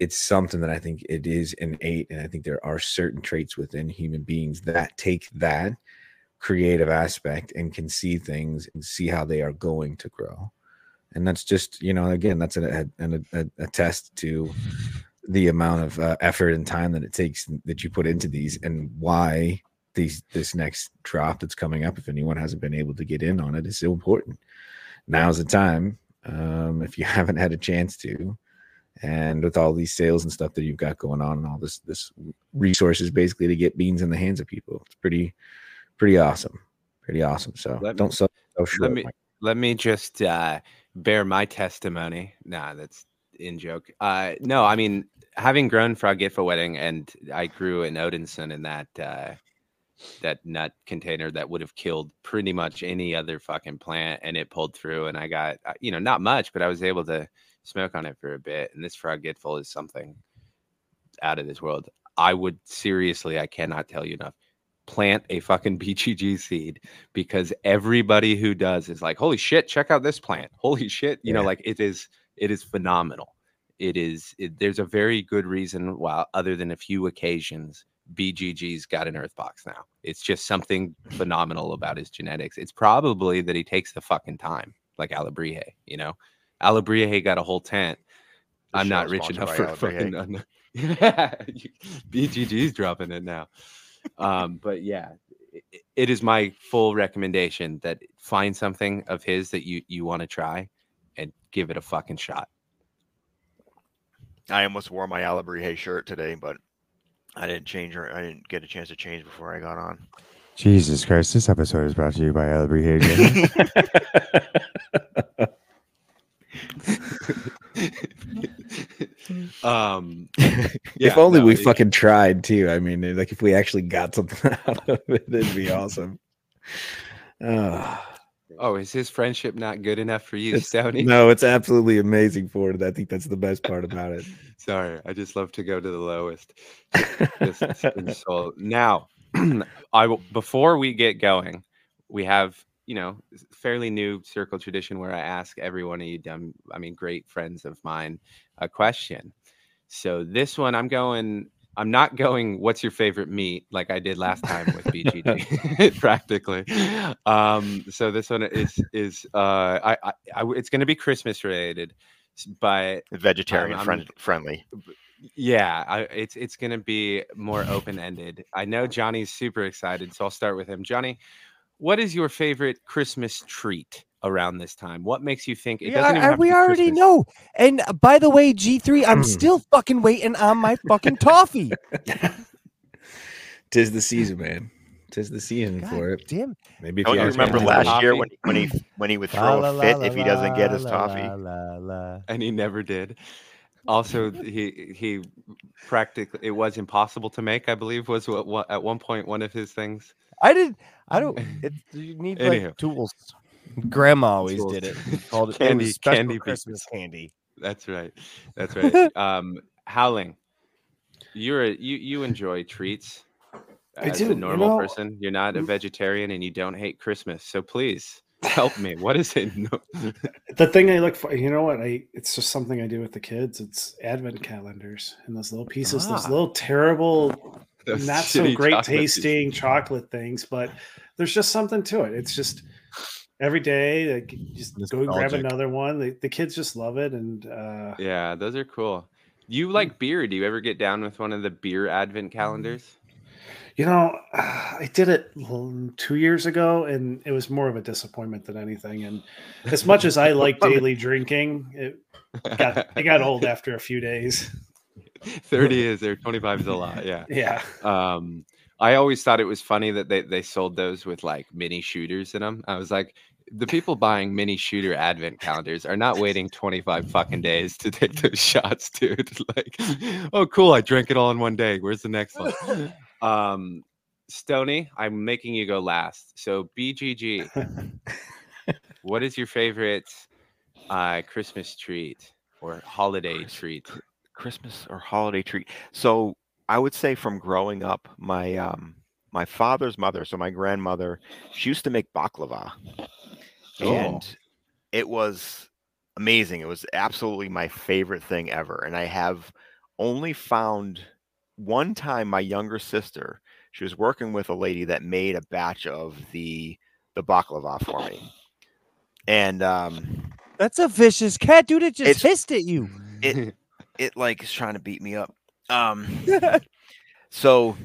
It's something that I think it is innate, and I think there are certain traits within human beings that take that creative aspect and can see things and see how they are going to grow. And that's just you know again that's a, a, a, a test to the amount of uh, effort and time that it takes that you put into these and why these this next drop that's coming up if anyone hasn't been able to get in on it is so important. Now's the time um, if you haven't had a chance to and with all these sales and stuff that you've got going on and all this this resources basically to get beans in the hands of people it's pretty pretty awesome pretty awesome so Let me- don't sell yourself short, me- Let me just uh, bear my testimony. Nah, that's in joke. Uh, no, I mean, having grown Frogiffa wedding, and I grew an Odinson in that uh, that nut container that would have killed pretty much any other fucking plant, and it pulled through, and I got uh, you know not much, but I was able to smoke on it for a bit, and this Frogiffa is something out of this world. I would seriously, I cannot tell you enough plant a fucking BGG seed because everybody who does is like, holy shit, check out this plant. Holy shit, you know, like it is, it is phenomenal. It is. It, there's a very good reason why, other than a few occasions, BGG's got an Earth box now. It's just something phenomenal about his genetics. It's probably that he takes the fucking time, like Alabrije. You know, Alabrije got a whole tent. The I'm not rich enough for Alabrije. fucking. un- Yeah, BGG's dropping it now. Um, but yeah, i- i- it is my full recommendation that find something of his that you you want to try, and give it a fucking shot. I almost wore my Alabrije shirt today, but I didn't change or I didn't get a chance to change before I got on. Jesus Christ! This episode is brought to you by Ellery Um, if only no, we it- fucking tried too. I mean, like if we actually got something out of it, it'd be awesome. Oh, Oh, is his friendship not good enough for you, It's- Stoney? no, it's absolutely amazing for it. I think that's the best part about it. Sorry, I just love to go to the lowest. Just insult. Now, I will, before we get going, we have you know fairly new circle tradition where I ask every one of you dumb, I mean, great friends of mine, a question. So this one, I'm going. I'm not going. What's your favorite meat? Like I did last time with BGG, practically. Um, so this one is is uh, I, I, I it's going to be Christmas related, but Vegetarian I'm- friend, friendly. yeah, I, it's it's going to be more open ended. I know Johnny's super excited, so I'll start with him. Johnny, what is your favorite Christmas treat around this time? What makes you think it Yeah, doesn't even I- we already Christmas. know. And uh, by the way, G3, I'm Hmm. still fucking waiting on my fucking toffee. Tis the season, man. Tis the season God for it. damn. Maybe if Don't you you remember me- last year Toffee. when when he when he would throw la, a fit la, if he doesn't get his la, toffee? la, la, la. and he never did. Also, he he practically it was impossible to make. I believe was what, what at one point one of his things. I did. I don't. It, you need like tools. Grandma always Tools. did it. Called it, it Candy- special candy Christmas pieces. candy. That's right. That's right. um, Howling, you're a, you you enjoy treats. I As do, a you normal know, person, you're not a vegetarian and you don't hate Christmas. So please help me. What is it? No- The thing I look for, you know what? I it's just something I do with the kids. It's advent calendars and those little pieces, those Ah. little terrible, those not so great chocolate pieces. tasting chocolate things, but there's just something to it. It's just every day, like just go grab another one. The, the kids just love it, and uh, Yeah, those are cool. You like beer? Do you ever get down with one of the beer advent calendars? You know, I did it two years ago, and it was more of a disappointment than anything. And as much as I like daily drinking, it got it got old after a few days. 30 is there, 25 is a lot. Yeah. Yeah. Um, I always thought it was funny that they, they sold those with like mini shooters in them. I was like, the people buying mini shooter advent calendars are not waiting 25 fucking days to take those shots, dude. Like, oh, cool. I drank it all in one day. Where's the next one? Um, Stoney, I'm making you go last. So, BGG, what is your favorite uh, Christmas treat or holiday treat? Christmas or holiday treat. So I would say from growing up, my um my father's mother, so my grandmother, she used to make baklava. Oh. And it was amazing. It was absolutely my favorite thing ever. And I have only found one time my younger sister, she was working with a lady that made a batch of the the baklava for me. And um That's a vicious cat, dude. It just hissed at you. it it like is trying to beat me up. Um so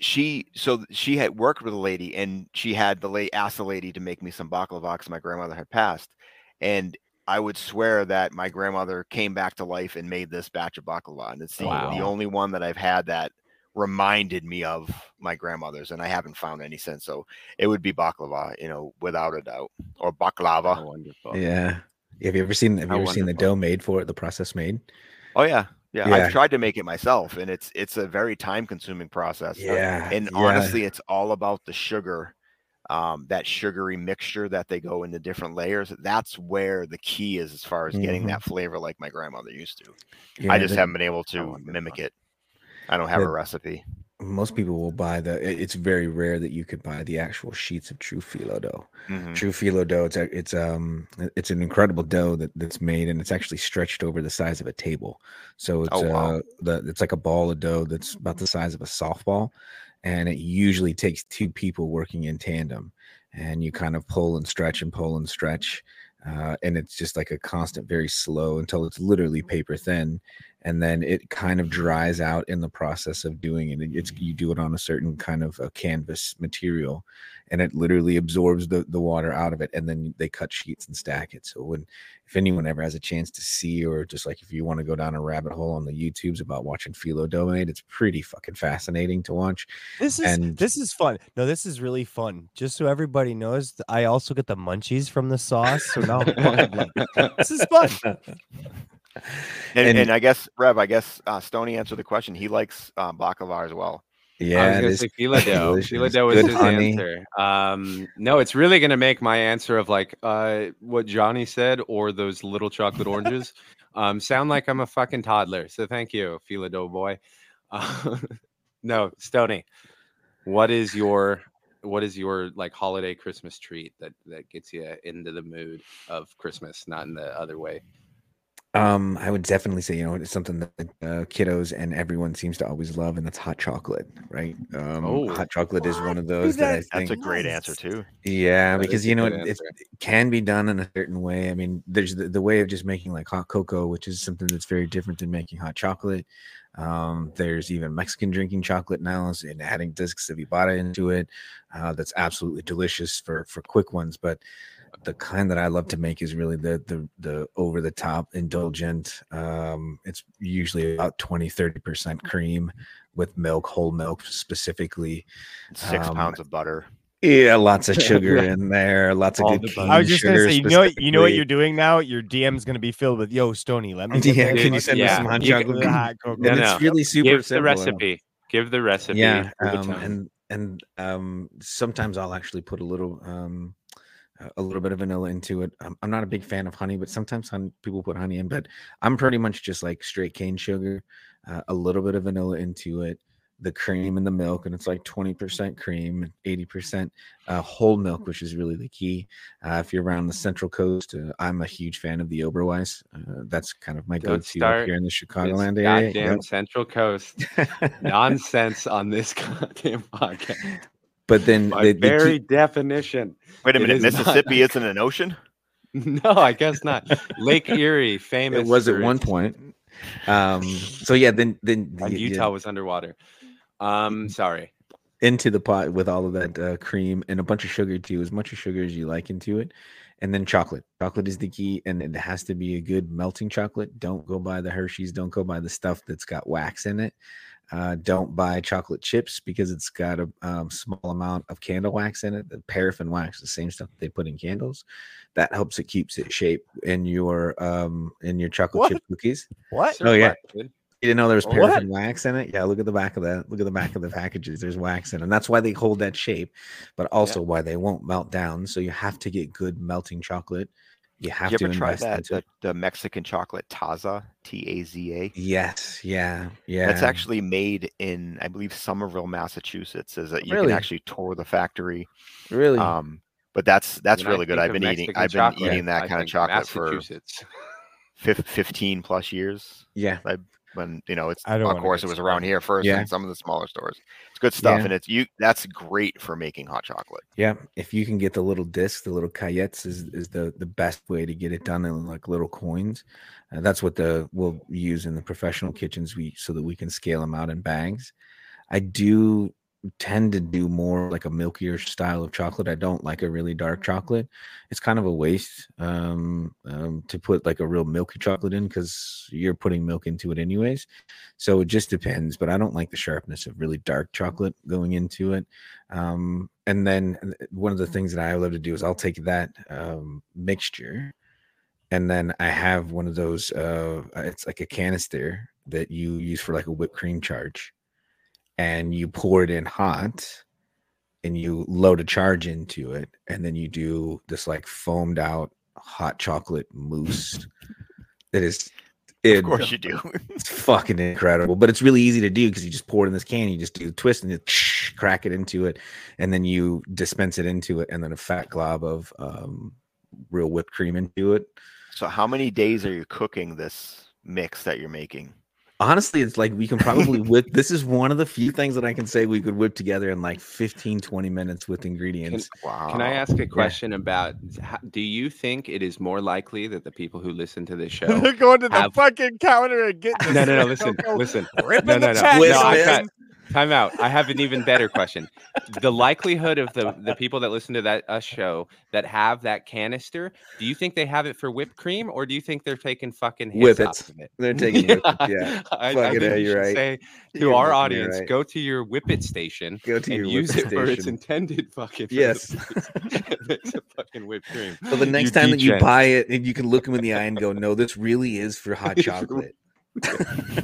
she so she had worked with a lady and she had the lady asked the lady to make me some baklava because my grandmother had passed and i would swear that my grandmother came back to life and made this batch of baklava and it's the, Wow. the only one that i've had that reminded me of my grandmother's and i haven't found any since so it would be baklava you know without a doubt or baklava Oh, wonderful. Yeah. Have you ever seen have you How ever seen the dough made for it, the process made? oh yeah yeah, Yeah. i've tried to make it myself and it's it's a very time consuming process uh, Yeah. and yeah. honestly it's all about the sugar um, that sugary mixture that they go into different layers that's where the key is as far as getting Mhm. that flavor like my grandmother used to Yeah, i just haven't been able to mimic it i don't have Yeah. a recipe most people will buy the it's very rare that you could buy the actual sheets of true phyllo dough. Mhm. True phyllo dough, it's a, it's um it's an incredible dough that, that's made and it's actually stretched over the size of a table. So it's Oh, wow. uh the it's like a ball of dough that's about the size of a softball. And it usually takes two people working in tandem. And you kind of pull and stretch and pull and stretch. Uh, and it's just like a constant, very slow until it's literally paper thin. And then it kind of dries out in the process of doing it. It's you do it on a certain kind of a canvas material and it literally absorbs the, the water out of it and then they cut sheets and stack it so when if anyone ever has a chance to see or just like if you want to go down a rabbit hole on the youtubes about watching phyllo dough made it's pretty fucking fascinating to watch This is And- this is fun. No, this is really fun. Just so everybody knows, I also get the munchies from the sauce. So now like, this is fun. and, And- and i guess rev i guess uh, stoney answered the question he likes uh, baklava as well yeah I was gonna say phyllo dough. phyllo dough Good his honey. answer. Um, no, it's really gonna make my answer of like uh, what Johnny said or those little chocolate oranges um, sound like I'm a fucking toddler. So thank you, phyllo dough boy. Uh, no, Stoney, what is your what is your like holiday Christmas treat that that gets you into the mood of Christmas, not in the other way? Um i would definitely say you know it's something that uh, kiddos and everyone seems to always love and that's hot chocolate right um Oh. hot chocolate is one of those Dude, that i that's- think that's a great answer too Yeah, That because you know it, it can be done in a certain way. I mean, there's the, the way of just making like hot cocoa, which is something that's very different than making hot chocolate. Um, there's even Mexican drinking chocolate now, and adding discs of Ibarra into it. Uh, that's absolutely delicious for for quick ones. But the kind that I love to make is really the the the over the top indulgent. Um, it's usually about 20 30 percent cream with milk, whole milk specifically. six Um, pounds of butter Yeah, lots of sugar in there, lots of All good. cane I was just gonna say, you know, what, you know what you're doing now. Your DM's gonna be filled with "Yo, Stoney, let me." Yeah, can you fucking send me some hot you can- chocolate? the hot cocoa." No, and no. it's really super Give the recipe. Give the recipe. Yeah, um, and and um, sometimes I'll actually put a little um, a- little bit of vanilla into it. I'm, I'm not a big fan of honey, but sometimes honey, people put honey in. But I'm pretty much just like straight cane sugar, uh, a little bit of vanilla into it, the cream and the milk, and it's like 20% cream 80% uh, whole milk, which is really the key. Uh, if you're around the Central Coast, uh, I'm a huge fan of the Oberweis. Uh, that's kind of my go-to here in the Chicagoland area. Goddamn Central Coast nonsense on this goddamn podcast. But then By the, the key- very definition. wait a minute is not- mississippi isn't an ocean No, I guess not. Lake Erie, famous. it was at one point. Um, so yeah, then then and y- y- Utah was underwater. Um, sorry. into the pot with all of that uh, cream and a bunch of sugar too, as much of sugar as you like into it, and then chocolate. Chocolate is the key, and it has to be a good melting chocolate. Don't go buy the Hershey's. Don't go buy the stuff that's got wax in it. Uh, don't buy chocolate chips because it's got a um, small amount of candle wax in it. The paraffin wax, the same stuff they put in candles, that helps it keeps it shape in your um in your chocolate What? chip cookies. What? Oh, yeah. Certified. You didn't know there was What? paraffin wax in it? Yeah, look at the back of that. Look at the back of the packages. There's wax in, it. and that's why they hold that shape, but also why they won't melt down. So you have to get good melting chocolate. You have you to ever try that the, the Mexican chocolate Taza T A Z A? Yes, yeah, yeah. That's actually made in I believe Somerville, Massachusetts. Is that you Really? can actually tour the factory. really Um, but that's that's When really good. I've of been eating Mexican I've been chocolate, eating that I kind of chocolate for Massachusetts. 15 plus years. yeah. When you know it's I don't of course it get was around here first Yeah. in some of the smaller stores it's good stuff Yeah. and it's you that's great for making hot chocolate Yeah, if you can get the little discs, the little cayettes is, is the the best way to get it done in like little coins. Uh, that's what the we'll use in the professional kitchens we so that we can scale them out in bags. I do tend to do more like a milkier style of chocolate. I don't like a really dark chocolate. It's kind of a waste um, um, to put like a real milky chocolate in because you're putting milk into it anyways. So it just depends. But I don't like the sharpness of really dark chocolate going into it. Um, and then uh, one of the things that I love to do is I'll take that um, mixture, and then I have one of those. Uh, it's like a canister that you use for like a whipped cream charge, and you pour it in hot, and you load a charge into it, and then you do this like foamed out hot chocolate mousse. that is, of course you do it's fucking incredible, but it's really easy to do because you just pour it in this can, you just do the twist and you crack it into it, and then you dispense it into it, and then a fat glob of um, real whipped cream into it. so how many days are you cooking this mix that you're making Honestly, it's like we can probably whip. This is one of the few things that I can say we could whip together in like 15, 20 minutes with ingredients. wow Can I ask a question about? how- Do you think it is more likely that the people who listen to this show? are going to the have- fucking counter and getting no, no, no. Listen, listen. ripping No, no, the no. chat no I've it. got, time out. I have an even better question. The likelihood of the the people that listen to that us show that have that canister, do you think they have it for whipped cream, or do you think they're taking fucking hits Whippets. it? They're taking whippets, yeah. I, Fucking think you right. say to You're our audience, right. go to your whippet station Go to and your use it for its intended fucking. Yes. purpose. it makes a fucking whipped cream. So the next time that you buy it, and you can look them in the eye and go, "No, this really is for hot chocolate."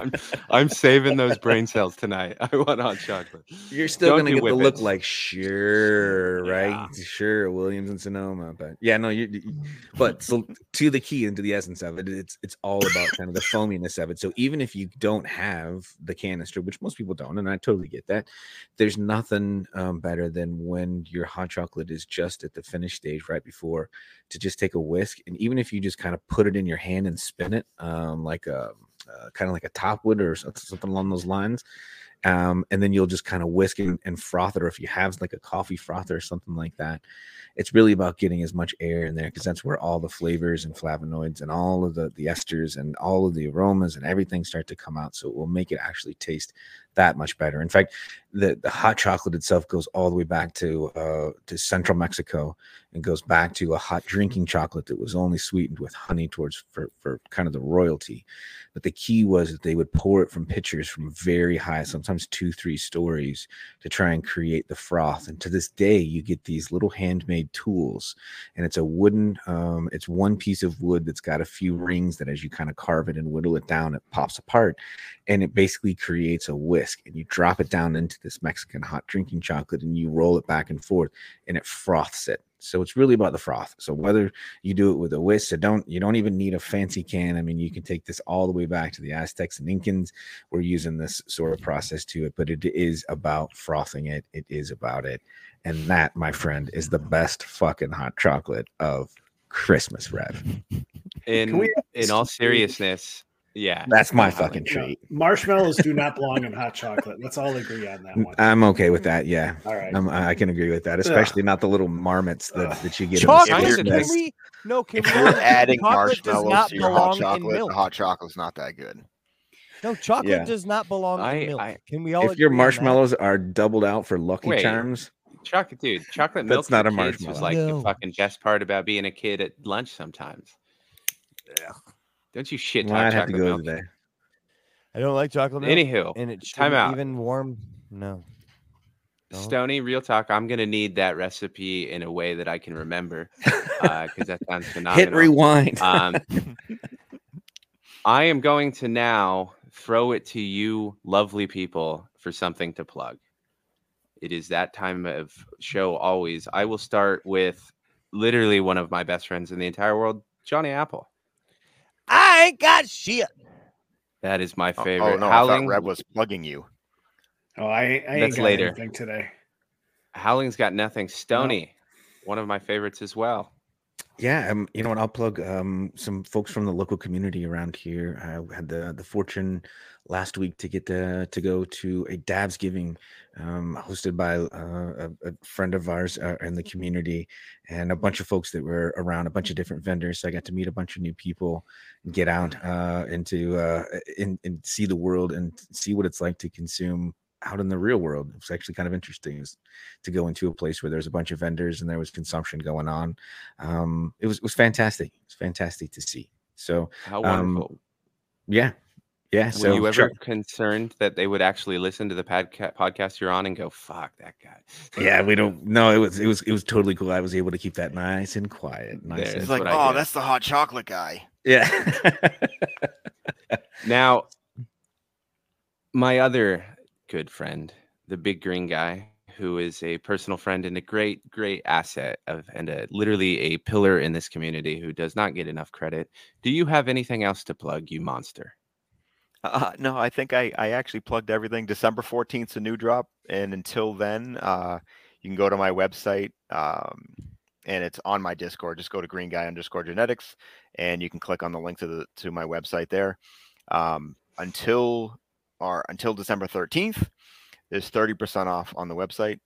I'm, I'm saving those brain cells tonight. I want hot chocolate. You're still Don't gonna get the look like sure, Yeah. right? Sure, Williams and Sonoma, but yeah, no, you. you- But so to the key and to the essence of it, it's it's all about kind of the foaminess of it. So even if you don't have the canister, which most people don't, and I totally get that, there's nothing um, better than when your hot chocolate is just at the finish stage right before to just take a whisk, and even if you just kind of put it in your hand and spin it, um, like a uh, kind of like a top wood or something along those lines um, and then you'll just kind of whisk and, and froth it, or if you have like a coffee frother or something like that. It's really about getting as much air in there because that's where all the flavors and flavonoids and all of the the esters and all of the aromas and everything start to come out. So it will make it actually taste that much better. In fact, the, the hot chocolate itself goes all the way back to uh, to central Mexico and goes back to a hot drinking chocolate that was only sweetened with honey towards for, for kind of the royalty. But the key was that they would pour it from pitchers from very high, sometimes two, three stories to try and create the froth. And to this day, you get these little handmade tools, and it's a wooden, um, it's one piece of wood that's got a few rings that as you kind of carve it and whittle it down, it pops apart and it basically creates a whisk. And you drop it down into this Mexican hot drinking chocolate and you roll it back and forth and it froths it. So it's really about the froth. So whether you do it with a whisk, so don't you don't even need a fancy can. I mean, you can take this all the way back to the Aztecs and Incans. We're using this sort of process to it, but it is about frothing it. It is about it. And that, my friend, is the best fucking hot chocolate of Christmas, Rev. In we in all seriousness, yeah, That's my I fucking it. No, treat. marshmallows do not belong in hot chocolate. Let's all agree on that one. I'm okay with that. Yeah. All right. I'm, I can agree with that, especially not the little marmots that, Ugh. that you get. Chocolate, in the If can we? No, can if we? you're adding marshmallows not to your hot belong in chocolate milk. the hot chocolate's not that good No, chocolate Yeah. does not belong I- in milk. I- can we all? If your agree that? marshmallows are doubled out for Lucky Wait. Charms, Chocolate, dude. Chocolate milk. That's not a kids Was marshmallow. like No. the fucking best part about being a kid at lunch. Sometimes. Don't you shit well, talk I'd have to go milk? today. I don't like chocolate milk, Anywho, and it time shouldn't out. even warm. No. Don't. Stoney, real talk. I'm gonna need that recipe in a way that I can remember, because that sounds phenomenal. Hit rewind. Um, I am going to now throw it to you, lovely people, for something to plug. It is that time of show always. I will start with literally one of my best friends in the entire world, Johnny Apple. I ain't got shit. That is my Oh, oh favorite. oh no, I Howling, thought Reb was plugging you. Oh, I, ain't- I ain't That's got later. anything today. Howling's got nothing. Stoney, one of my favorites as well. Yeah, um, you know what? I'll plug um, some folks from the local community around here. I had the the fortune last week to get to to go to a Dabs Giving um, hosted by uh, a, a friend of ours uh, in the community, and a bunch of folks that were around, a bunch of different vendors. So I got to meet a bunch of new people, and get out uh, into uh, and, and see the world and see what it's like to consume out in the real world. It was actually kind of interesting is to go into a place where there's a bunch of vendors and there was consumption going on um it was it was fantastic it was fantastic to see so How Um, wonderful. yeah yeah Were so you ever sure. concerned that they would actually listen to the podca- podcast you're on and go, "Fuck that guy"? yeah we don't no it was it was it was totally cool i was able to keep that nice and quiet nice There. and, It's like, oh, that's the hot chocolate guy. yeah Now, my other good friend, the big green guy, who is a personal friend and a great, great asset of and a, literally a pillar in this community who does not get enough credit. Do you have anything else to plug, you monster? Uh, no, I think I, I actually plugged everything. December 14th is a new drop. And until then, uh, you can go to my website um, and it's on my Discord. Just go to green guy underscore genetics and you can click on the link to the to my website there. Um, until or until December 13th, there's 30% off on the website.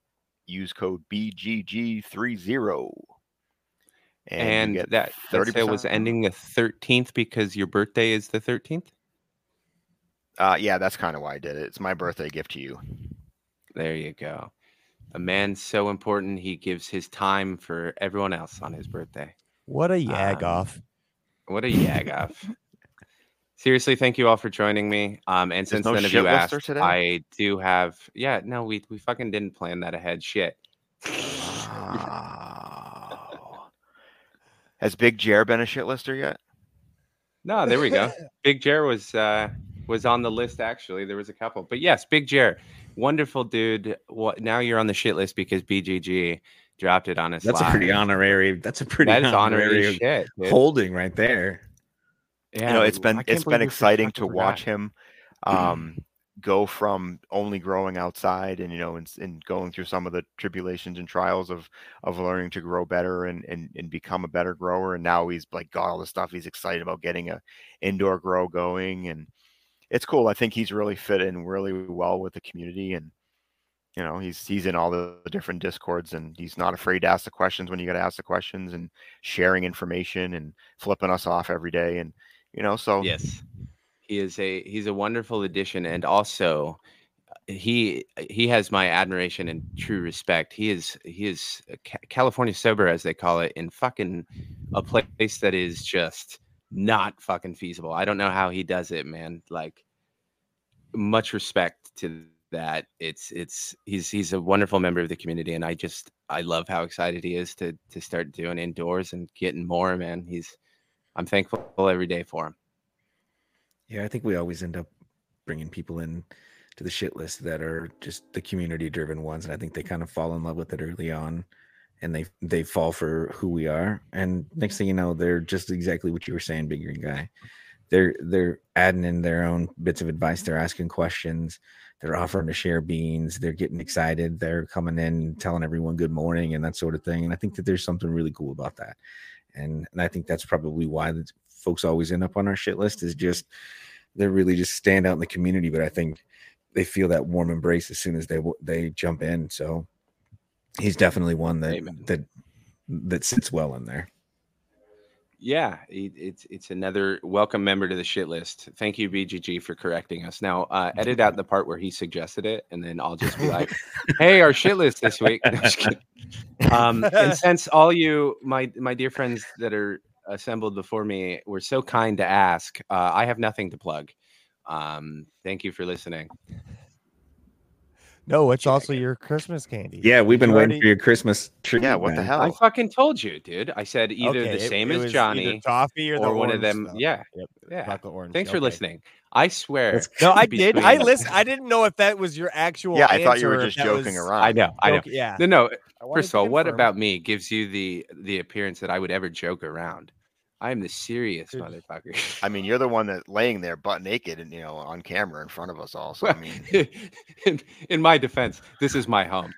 Use code BGG30. And, you get that, that sale was ending the 13th because your birthday is the 13th. Uh, yeah, that's kind of why I did it. It's my birthday gift to you. There you go. A man so important, he gives his time for everyone else on his birthday. What a yag Um, off. What a yag off. Seriously, thank you all for joining me. Um, and since no none of you lister asked, today? I do have. Yeah, no, we we fucking didn't plan that ahead. Shit. Wow. Has Big Jer been a shit lister yet? No, there we go. Big Jer was uh was on the list actually. There was a couple, but yes, Big Jer, wonderful dude. What now you're on the shit list because BGG dropped it on us. that's a pretty honorary that's a pretty That is honorary honorary shit. holding right there Yeah, you know, it's been it's been exciting to forgot. watch him um go from only growing outside and you know and, and going through some of the tribulations and trials of of learning to grow better and, and and become a better grower and now he's like got all the stuff he's excited about getting a indoor grow going and it's cool i think he's really fit in really well with the community and you know he's he's in all the different discords and he's not afraid to ask the questions when you got to ask the questions and sharing information and flipping us off every day and you know so Yes. He is a he's a wonderful addition and also uh, he he has my admiration and true respect. He is he is Ca- California sober as they call it in fucking a place that is just not fucking feasible. I don't know how he does it, man. Like much respect to that. It's it's he's he's a wonderful member of the community and I just I love how excited he is to to start doing indoors and getting more, man. He's I'm thankful every day for him. Yeah, I think we always end up bringing people in to the shit list that are just the community driven ones, and I think they kind of fall in love with it early on, and they they fall for who we are. And next thing you know, they're just exactly what you were saying, big green guy. They're they're adding in their own bits of advice. They're asking questions. They're offering to share beans. They're getting excited. They're coming in, telling everyone good morning and that sort of thing. And I think that there's something really cool about that. And and I think that's probably why the folks always end up on our shit list is just they really just stand out in the community. But I think they feel that warm embrace as soon as they they jump in. So he's definitely one that Amen. that that sits well in there. Yeah, it, it's it's another welcome member to the shit list. Thank you, BGG, for correcting us. Now, uh, edit out the part where he suggested it, and then I'll just be like, "Hey, our shit list this week." No, um, and since all you, my my dear friends that are assembled before me, were so kind to ask, uh, I have nothing to plug. Um, thank you for listening. No, it's also your Christmas candy. Yeah, we've been You waiting already- for your Christmas tree. yeah what the hell I fucking told you, dude. I said either Okay, the it- same it as Johnny toffee or, the or one of them. stuff. Yeah, Yep, yeah. chocolate orange. Thanks for listening. I swear. No, I did. I between- listened. I didn't know if that was your actual. yeah i thought you were just joking was- around I know. I know. joke- Yeah. No, no. First of all, what about me gives you the the appearance that I would ever joke around? I am the serious motherfucker. I mean, you're the one that laying there butt naked and you know on camera in front of us all. So I mean, in, in my defense, this is my home.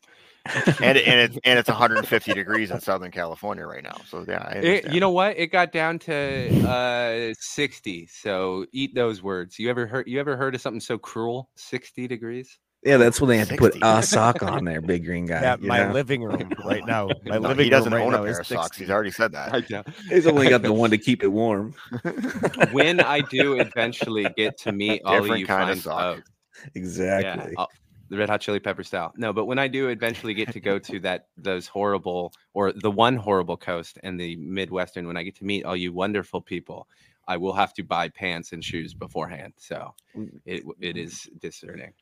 and and it's and it's 150 degrees in Southern California right now. So yeah, It, you know what? It got down to uh 60. So eat those words. You ever heard you ever heard of something so cruel? 60 degrees? Yeah, that's when they had to put a sock on there, big green guy. Yeah, my know? living room right now. My No, living he doesn't room right own now a pair of socks. 60. He's already said that. He's only got the one to keep it warm. when I do eventually get to meet all of you kind fine of sock. folks, Exactly. Yeah, the Red Hot Chili Pepper style. No, but when I do eventually get to go to that those horrible or the one horrible coast and the Midwestern, when I get to meet all you wonderful people, I will have to buy pants and shoes beforehand. So it it is discerning.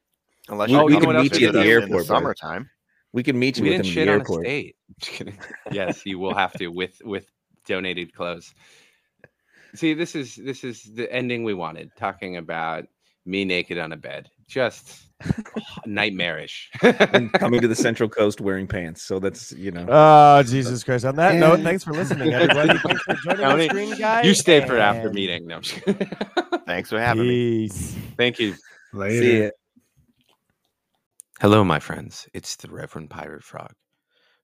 Unless We- you we come can to meet you at the us in airport, the summertime. we can meet you We with didn't him at the airport. state. Yes, you will have to with with donated clothes. See, this is this is the ending we wanted. Talking about me naked on a bed, just nightmarish. and coming to the Central Coast wearing pants. So that's you know. Oh, Jesus Christ. On that note, thanks for listening, everybody. Thanks for joining Tony, us, Green Guy. you stayed for after meeting. No, I'm just. Thanks for having me. Thank you. Later. Hello, my friends. It's the Reverend Pirate Frog.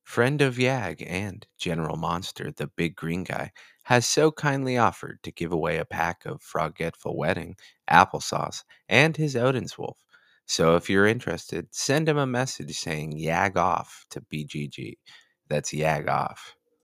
Friend of Yag and General Monster, the big green guy, has so kindly offered to give away a pack of Froggetful Wedding, applesauce, and his Odin's Wolf. So if you're interested, send him a message saying Yag off to BGG. That's Yag off.